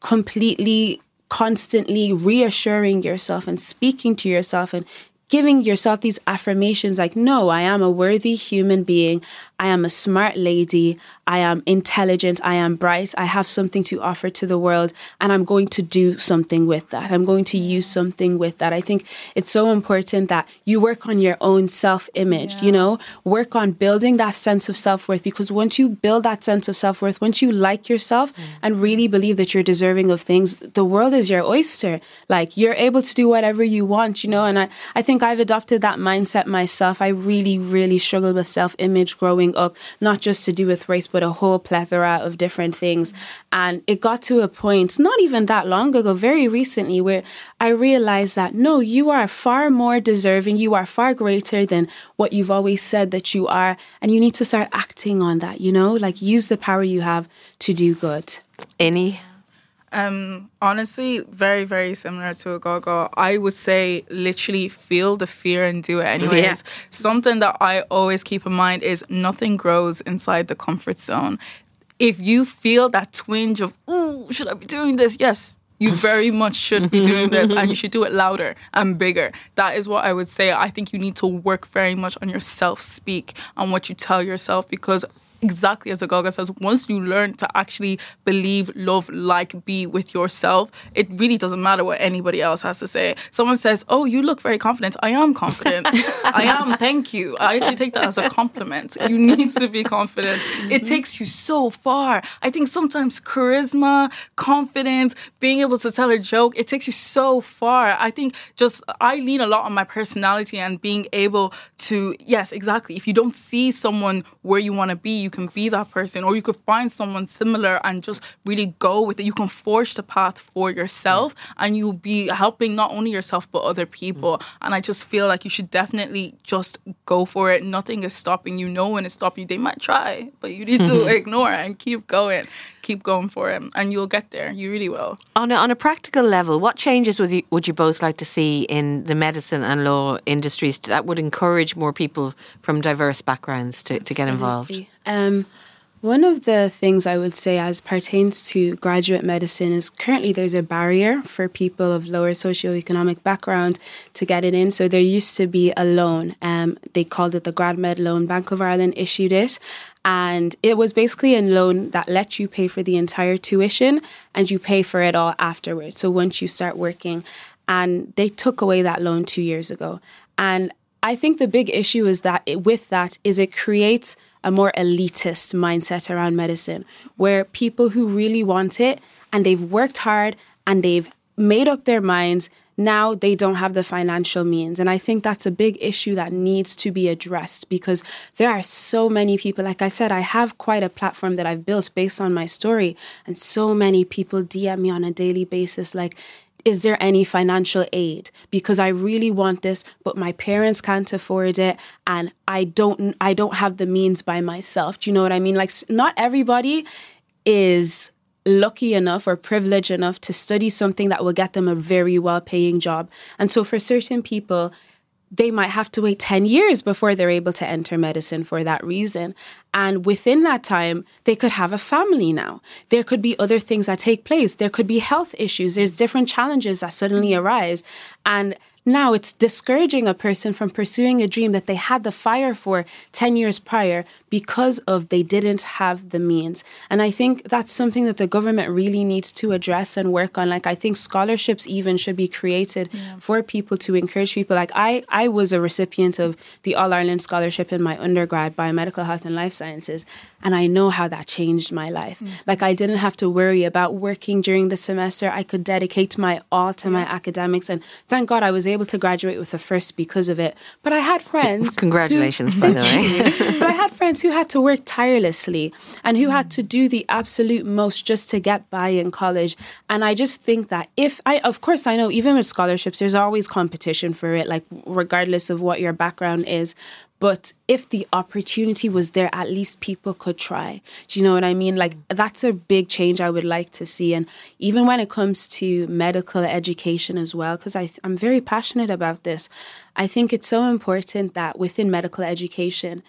completely constantly reassuring yourself and speaking to yourself and giving yourself these affirmations like, no, I am a worthy human being. I am a smart lady. I am intelligent. I am bright. I have something to offer to the world, and I'm going to do something with that. I'm going to use something with that. I think it's so important that you work on your own self image, yeah. you know, work on building that sense of self worth because once you build that sense of self worth, once you like yourself mm. and really believe that you're deserving of things, the world is your oyster. Like you're able to do whatever you want, you know, and I, I think I've adopted that mindset myself. I really, really struggled with self image growing growing up, not just to do with race, but a whole plethora of different things. And it got to a point, not even that long ago, very recently, where I realized that no, you are far more deserving, you are far greater than what you've always said that you are. And you need to start acting on that, you know, like use the power you have to do good. Inny um, honestly, very, very similar to Aghogho. I would say literally feel the fear and do it anyways. Yeah. Something that I always keep in mind is nothing grows inside the comfort zone. If you feel that twinge of, ooh, should I be doing this? Yes, you very much should be doing this and you should do it louder and bigger. That is what I would say. I think you need to work very much on your self speak and what you tell yourself because exactly as Aghogho says, once you learn to actually believe, love, like, be with yourself, it really doesn't matter what anybody else has to say. Someone says, Oh, you look very confident. I am confident. <laughs> I am, thank you. I actually take that as a compliment. You need to be confident. Mm-hmm. It takes you so far. I think sometimes charisma, confidence, being able to tell a joke, it takes you so far. I think just I lean a lot on my personality and being able to, yes, exactly. If you don't see someone where you want to be, you can be that person, or you could find someone similar and just really go with it. You can forge the path for yourself, and you'll be helping not only yourself but other people. Mm. And I just feel like you should definitely just go for it. Nothing is stopping you. No one is stopping you. They might try, but you need to <laughs> ignore and keep going. Keep going for it, and you'll get there. You really will. On a, on a practical level, what changes would you would you both like to see in the medicine and law industries that would encourage more people from diverse backgrounds to, to get involved? Um, one of the things I would say as pertains to graduate medicine is currently there's a barrier for people of lower socioeconomic background to get it in. So there used to be a loan. Um, they called it the Grad Med loan. Bank of Ireland issued it. And it was basically a loan that let you pay for the entire tuition and you pay for it all afterwards. So once you start working. And they took away that loan two years ago. And I think the big issue is that it, with that is it creates – a more elitist mindset around medicine where people who really want it and they've worked hard and they've made up their minds now they don't have the financial means. And I think that's a big issue that needs to be addressed because there are so many people. Like I said, I have quite a platform that I've built based on my story, and so many people DM me on a daily basis like, is there any financial aid? Because i really want this but my parents can't afford it and i don't i don't have the means by myself. Do you know what i mean? Like not everybody is lucky enough or privileged enough to study something that will get them a very well paying job. And so for certain people they might have to wait 10 years before they're able to enter medicine for that reason. And within that time, they could have a family now. There could be other things that take place. There could be health issues. There's different challenges that suddenly arise. And now it's discouraging a person from pursuing a dream that they had the fire for 10 years prior because of they didn't have the means. And I think that's something that the government really needs to address and work on. Like I think scholarships even should be created yeah. for people to encourage people. Like I I was a recipient of the All Ireland scholarship in my undergrad biomedical health and life sciences and I know how that changed my life. Mm. Like I didn't have to worry about working during the semester. I could dedicate my all to my academics and thank God I was able to graduate with a first because of it. But I had friends Congratulations who, by the way. <laughs> but I had friends who had to work tirelessly and who had to do the absolute most just to get by in college. And I just think that if I of course I know even with scholarships there's always competition for it like regardless of what your background is. But if the opportunity was there, at least people could try. Do you know what I mean? Like, that's a big change I would like to see. And even when it comes to medical education as well, because I'm very passionate about this, I think it's so important that within medical education,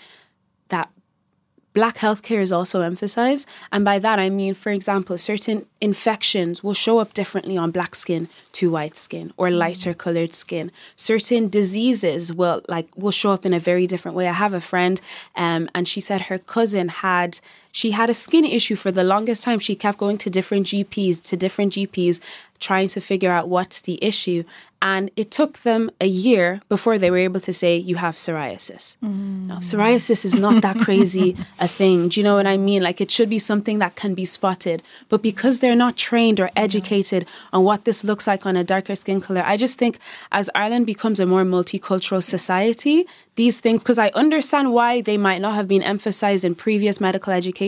Black healthcare is also emphasized. And by that, I mean, for example, certain infections will show up differently on black skin to white skin or mm. lighter colored skin. Certain diseases will like will show up in a very different way. I have a friend um, and she said her cousin had she had a skin issue for the longest time. She kept going to different GPs, to different GPs, trying to figure out what's the issue. And it took them a year before they were able to say, You have psoriasis. Mm. Now, psoriasis is not that crazy <laughs> a thing. Do you know what I mean? Like, it should be something that can be spotted. But because they're not trained or educated on what this looks like on a darker skin color, I just think as Ireland becomes a more multicultural society, these things because I understand why they might not have been emphasized in previous medical education,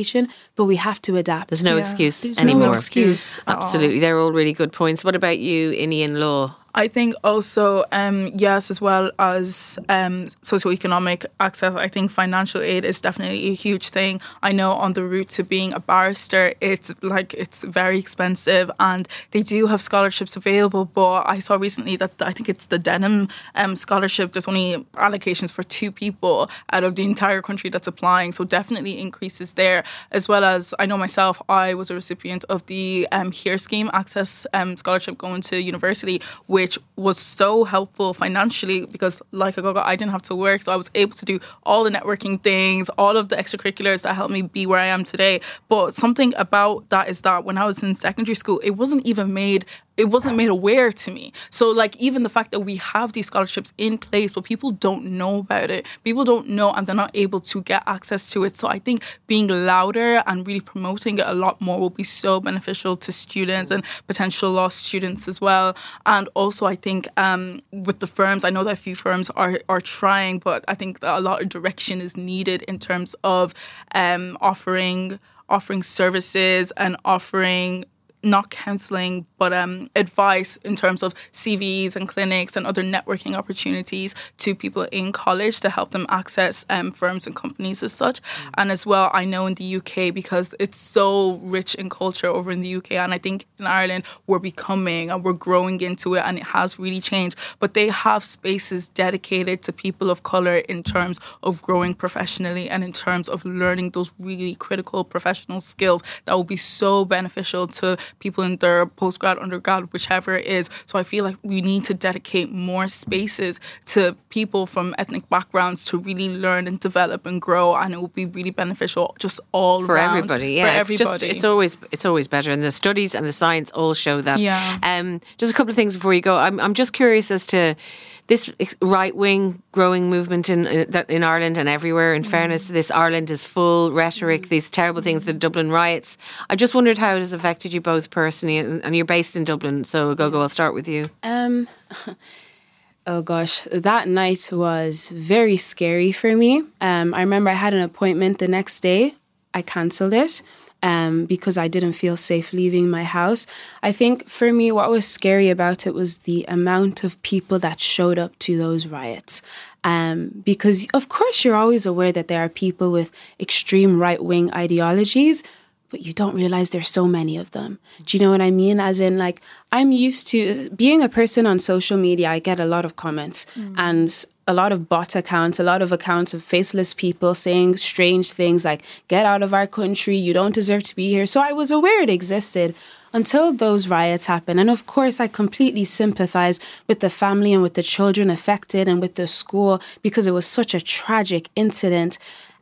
but we have to adapt. There's no yeah. excuse There's anymore. No excuse. Absolutely, they're all really good points. What about you, Inny in Law? I think also, um, yes, as well as um, socioeconomic access, I think financial aid is definitely a huge thing. I know on the route to being a barrister, it's like it's very expensive and they do have scholarships available. But I saw recently that I think it's the Denham um, scholarship, there's only allocations for two people out of the entire country that's applying. So definitely increases there, as well as I know myself, I was a recipient of the um, HEAR scheme access um, scholarship going to university, which which was so helpful financially because, like Aghogho, I didn't have to work. So I was able to do all the networking things, all of the extracurriculars that helped me be where I am today. But something about that is that when I was in secondary school, it wasn't even made it wasn't made aware to me. So like even the fact that we have these scholarships in place, but people don't know about it. People don't know and they're not able to get access to it. So I think being louder and really promoting it a lot more will be so beneficial to students and potential lost students as well. And also I think um, with the firms, I know that a few firms are are trying, but I think that a lot of direction is needed in terms of um, offering offering services and offering not counseling, but um, advice in terms of CVs and clinics and other networking opportunities to people in college to help them access um, firms and companies as such. Mm. And as well, I know in the UK, because it's so rich in culture over in the UK, and I think in Ireland, we're becoming and we're growing into it, and it has really changed. But they have spaces dedicated to people of color in terms of growing professionally and in terms of learning those really critical professional skills that will be so beneficial to people in their postgrad, undergrad, whichever it is. So I feel like we need to dedicate more spaces to people from ethnic backgrounds to really learn and develop and grow, and it will be really beneficial just all for around, everybody. Yeah, for it's everybody. Just, it's always it's always better, and the studies and the science all show that. Yeah. Um, just a couple of things before you go. I'm I'm just curious as to this right wing growing movement in in Ireland and everywhere. In mm. fairness, this Ireland is full rhetoric, mm. these terrible things, the Dublin riots. I just wondered how it has affected you both personally, and, you're based in Dublin, so Gogo, I'll start with you. Um. <laughs> Oh gosh, that night was very scary for me. Um, I remember I had an appointment the next day. I cancelled it um, because I didn't feel safe leaving my house. I think for me, what was scary about it was the amount of people that showed up to those riots. Um, because, of course, you're always aware that there are people with extreme right wing ideologies, but you don't realize there's so many of them. Do you know what I mean? As in, like, I'm used to being a person on social media, I get a lot of comments. Mm. And a lot of bot accounts, a lot of accounts of faceless people saying strange things like, get out of our country, you don't deserve to be here. So I was aware it existed until those riots happened. And of course, I completely sympathize with the family and with the children affected and with the school because it was such a tragic incident.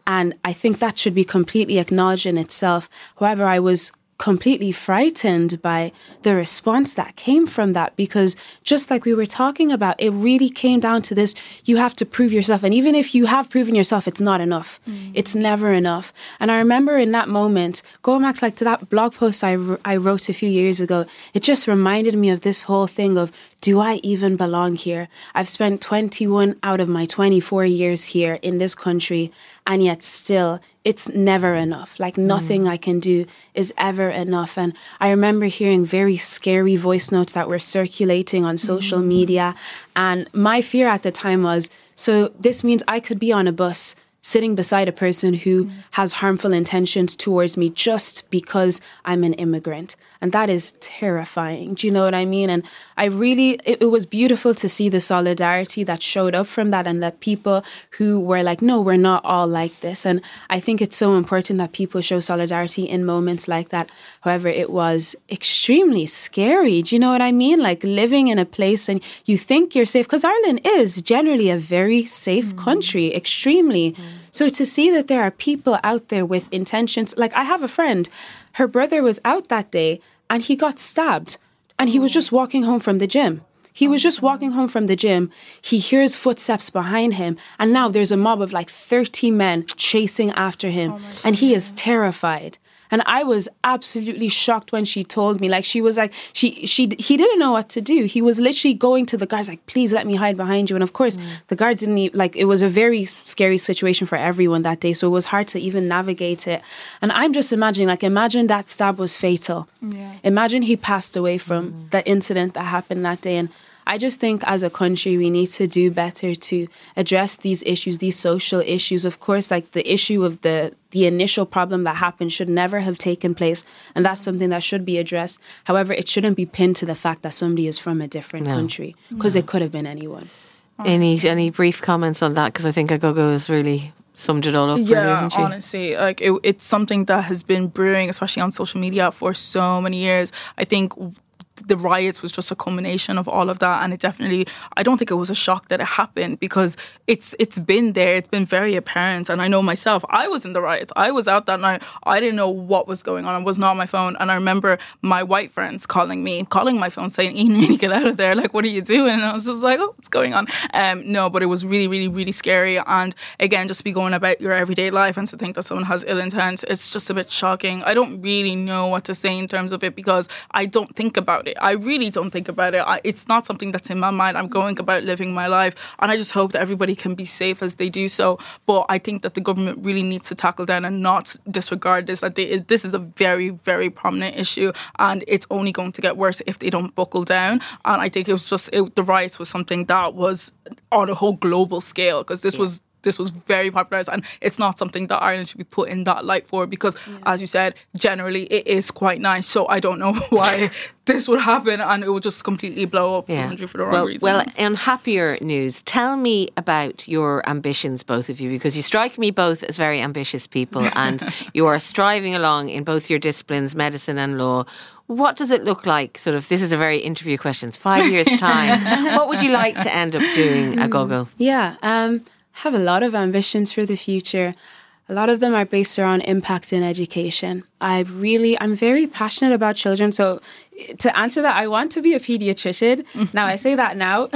And I think that should be completely acknowledged in itself. However, I was completely frightened by the response that came from that because just like we were talking about it really came down to this you have to prove yourself. And even if you have proven yourself it's not enough. Mm. it's never enough. And i remember in that moment going back like to that blog post I, I wrote a few years ago it just reminded me of this whole thing of do I even belong here? I've spent 21 out of my 24 years here in this country, and yet still, it's never enough. Like, nothing mm. I can do is ever enough. And I remember hearing very scary voice notes that were circulating on social mm. media. And my fear at the time was so this means I could be on a bus sitting beside a person who mm. has harmful intentions towards me just because I'm an immigrant. And that is terrifying. Do you know what I mean? And I really, it, it, was beautiful to see the solidarity that showed up from that and that people who were like, no, we're not all like this. And I think it's so important that people show solidarity in moments like that. However, it was extremely scary. Do you know what I mean? Like living in a place and you think you're safe, because Ireland is generally a very safe mm. country, extremely. Mm. So to see that there are people out there with intentions, like I have a friend, her brother was out that day and he got stabbed and he was just walking home from the gym. He was just walking home from the gym. He hears footsteps behind him, and now there's a mob of like 30 men chasing after him, oh and he is terrified. And I was absolutely shocked when she told me. Like she was like she she he didn't know what to do. He was literally going to the guards like, please let me hide behind you. And of course, mm. the guards didn't even, like it was a very scary situation for everyone that day. So it was hard to even navigate it. And I'm just imagining like imagine that stab was fatal. Yeah. Imagine he passed away from mm. the incident that happened that day and I just think as a country, we need to do better to address these issues, these social issues. Of course, like the issue of the the initial problem that happened should never have taken place, and that's something that should be addressed. However, it shouldn't be pinned to the fact that somebody is from a different no. country because no. it could have been anyone. Any any brief comments on that? Because I think Aghogho has really summed it all up. Yeah, really, honestly, like it, it's something that has been brewing, especially on social media, for so many years. I think the riots was just a culmination of all of that. And it definitely I don't think it was a shock that it happened because it's it's been there. It's been very apparent. And I know myself I was in the riots. I was out that night. I didn't know what was going on. I was not on my phone. And I remember my white friends calling me calling my phone saying <laughs> you need to get out of there. Like what are you doing? And I was just like oh what's going on? Um no but it was really really really scary. And again just be going about your everyday life and to think that someone has ill intent it's just a bit shocking. I don't really know what to say in terms of it because I don't think about about it. I really don't think about it. I, it's not something that's in my mind. I'm going about living my life, and I just hope that everybody can be safe as they do so. But I think that the government really needs to tackle down and not disregard this. That they, this is a very, very prominent issue, and it's only going to get worse if they don't buckle down. And I think it was just it, the riots was something that was on a whole global scale because this yeah. was this was very popularized and it's not something that Ireland should be put in that light for because yeah. as you said generally it is quite nice so I don't know <laughs> why <laughs> this would happen and it would just completely blow up yeah. the country for the wrong well, reasons. Well, on happier news, tell me about your ambitions, both of you, because you strike me both as very ambitious people and <laughs> you are striving along in both your disciplines, medicine and law. What does it look like? Sort of, this is a very interview questions. Five years' time, what would you like to end up doing Aghogho? Yeah, um, have a lot of ambitions for the future. A lot of them are based around impact in education. I really, I'm very passionate about children. So to answer that, I want to be a pediatrician. now I say that now. <laughs>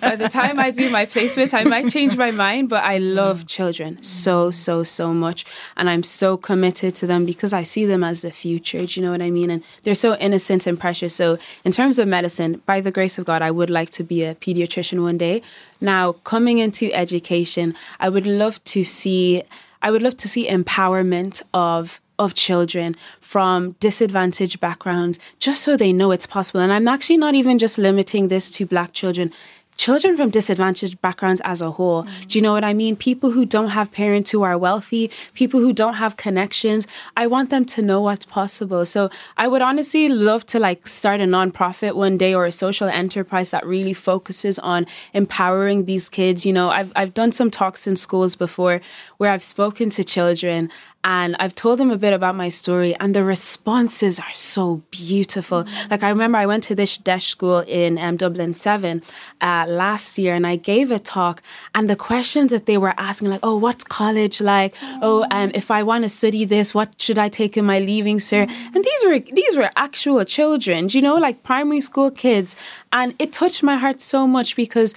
By the time I do my placements, I might change my mind, but I love children so, so, so much. And I'm so committed to them because I see them as the future. Do you know what I mean? And they're so innocent and precious. So in terms of medicine, by the grace of God, I would like to be a pediatrician one day. Now, coming into education, I would love to see I would love to see empowerment of of children from disadvantaged backgrounds just so they know it's possible. And I'm actually not even just limiting this to black children children from disadvantaged backgrounds as a whole. Mm. Do you know what I mean? People who don't have parents who are wealthy, people who don't have connections. I want them to know what's possible. So I would honestly love to like start a nonprofit one day or a social enterprise that really focuses on empowering these kids. You know, I've I've done some talks in schools before where I've spoken to children and I've told them a bit about my story, and the responses are so beautiful. Mm-hmm. Like, I remember I went to this DEIS school in um, Dublin 7 uh, last year, and I gave a talk, and the questions that they were asking, like, oh, what's college like? Mm-hmm. Oh, um, if I want to study this, what should I take in my leaving sir? Mm-hmm. And these were these were actual children, you know, like primary school kids, and it touched my heart so much because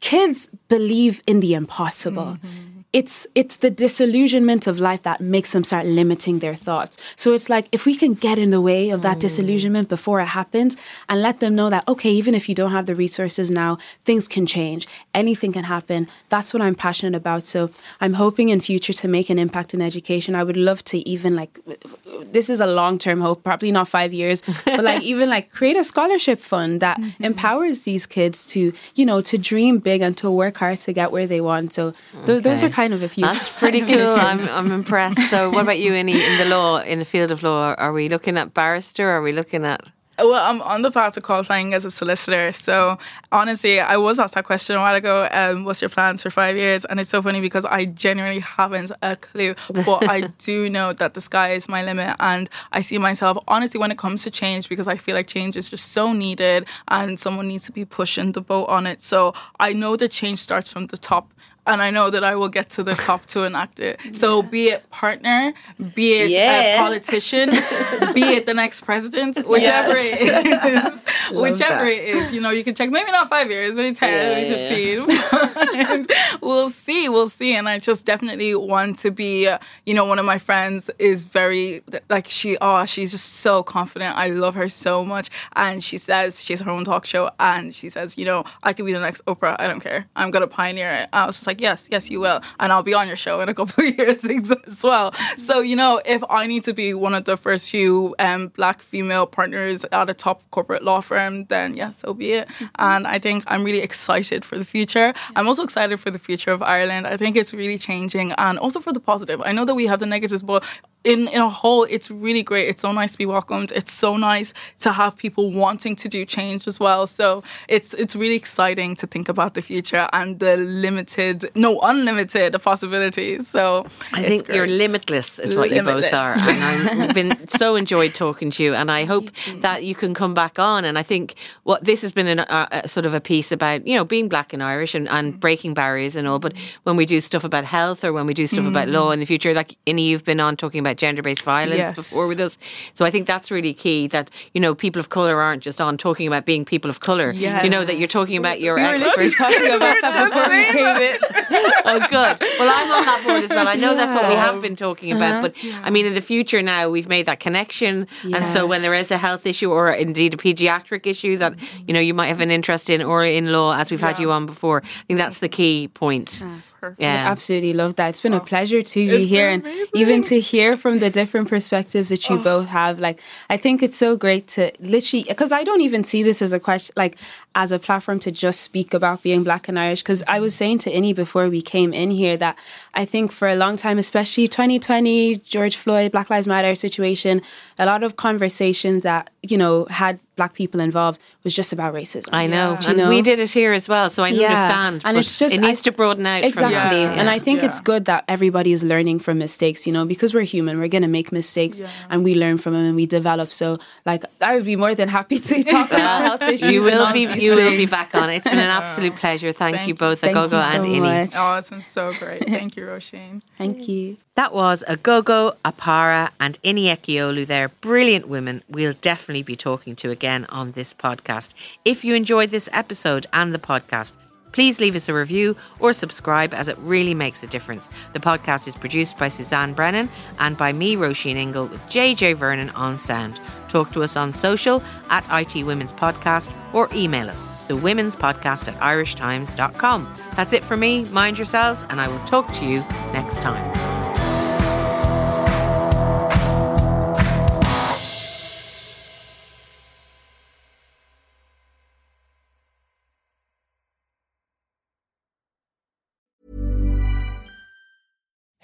kids believe in the impossible. Mm-hmm it's it's the disillusionment of life that makes them start limiting their thoughts. So it's like if we can get in the way of that mm. disillusionment before it happens and let them know that okay, even if you don't have the resources now, things can change. Anything can happen. That's what I'm passionate about. So I'm hoping in future to make an impact in education. I would love to even like this is a long-term hope, probably not 5 years, but like <laughs> even like create a scholarship fund that mm-hmm. empowers these kids to, you know, to dream big and to work hard to get where they want. So th- okay. those are kind of a few. That's <laughs> pretty cool. I'm, I'm impressed. So, what about you, Inny, in the law, in the field of law? Are we looking at barrister? Are we looking at well, I'm on the path to qualifying as a solicitor. So honestly, I was asked that question a while ago. Um, what's your plans for five years? And it's so funny because I genuinely haven't a clue. But I <laughs> do know that the sky is my limit, and I see myself honestly when it comes to change because I feel like change is just so needed, and someone needs to be pushing the boat on it. So I know that change starts from the top and I know that I will get to the top to enact it. So be it partner, be it yeah. a politician, be it the next president, whichever yes. it <laughs> is, whichever that. it is, you know, you can check maybe not five years, maybe 10, yeah, maybe 15. <laughs> we'll see, we'll see. And I just definitely want to be, you know, one of my friends is very, like, she, oh, she's just so confident. I love her so much. And she says, she has her own talk show, and she says, you know, I could be the next Oprah. I don't care. I'm going to pioneer it. I was just like, like, yes, yes, you will. And I'll be on your show in a couple <laughs> of years as well. So, you know, if I need to be one of the first few um, black female partners at a top corporate law firm, then yes, so be it. Mm-hmm. And I think I'm really excited for the future. I'm also excited for the future of Ireland. I think it's really changing and also for the positive. I know that we have the negatives, but in in a whole, it's really great. It's so nice to be welcomed. It's so nice to have people wanting to do change as well. So it's it's really exciting to think about the future and the limited, no, unlimited possibilities. So I think great. you're limitless, is what limitless. you both are. And I've been <laughs> so enjoyed talking to you, and I hope that you can come back on. And I think what this has been an, a, sort of a piece about you know being black and Irish and, and mm. breaking barriers and all. But when we do stuff about health or when we do stuff mm. about law in the future, like Inny, you've been on talking about about gender based violence yes. before with us. So I think that's really key that, you know, people of colour aren't just on talking about being people of colour. Yes. You know, that you're talking about your we experts. talking <laughs> about that before we came in. oh, good. Well, I'm on that board as well. I know yeah. that's what we have been talking about. Uh-huh. But yeah. I mean, in the future now, we've made that connection. Yes. And so when there is a health issue or indeed a pediatric issue that, you know, you might have an interest in or in law, as we've yeah. had you on before, I think that's the key point. Perfect. Yeah, I absolutely love that. It's been oh. a pleasure to be here and even to hear from the different perspectives that you oh. both have. Like, I think it's so great to literally because I don't even see this as a question, like as a platform to just speak about being Black and Irish. Because I was saying to Inny before we came in here that I think for a long time, especially 2020, George Floyd, Black Lives Matter situation, a lot of conversations that you know had black people involved was just about racism. I know. Yeah. And know? we did it here as well, so I yeah. understand. And it's just it needs I, to broaden out. Exactly. Yeah. And I think it's good that everybody is learning from mistakes, you know, because we're human, we're gonna make mistakes and we learn from them and we develop. So like I would be more than happy to <laughs> talk about health issues. You will be you will be back on. It's been an absolute <laughs> pleasure. Thank, Thank you both, Aghogho so and Inny. Oh, it's been so great. Thank you, Róisín. Thank you. That was Aghogho, Okpara, and Inny Ekeolu. They're brilliant women we'll definitely be talking to again on this podcast. If you enjoyed this episode and the podcast, please leave us a review or subscribe as it really makes a difference. The podcast is produced by Suzanne Brennan and by me, Róisín Ingle, with JJ Vernon on sound. Talk to us on social at IT Women's Podcast or email us, the Women's Podcast at irishtimes.com. That's it for me. Mind yourselves, and I will talk to you next time.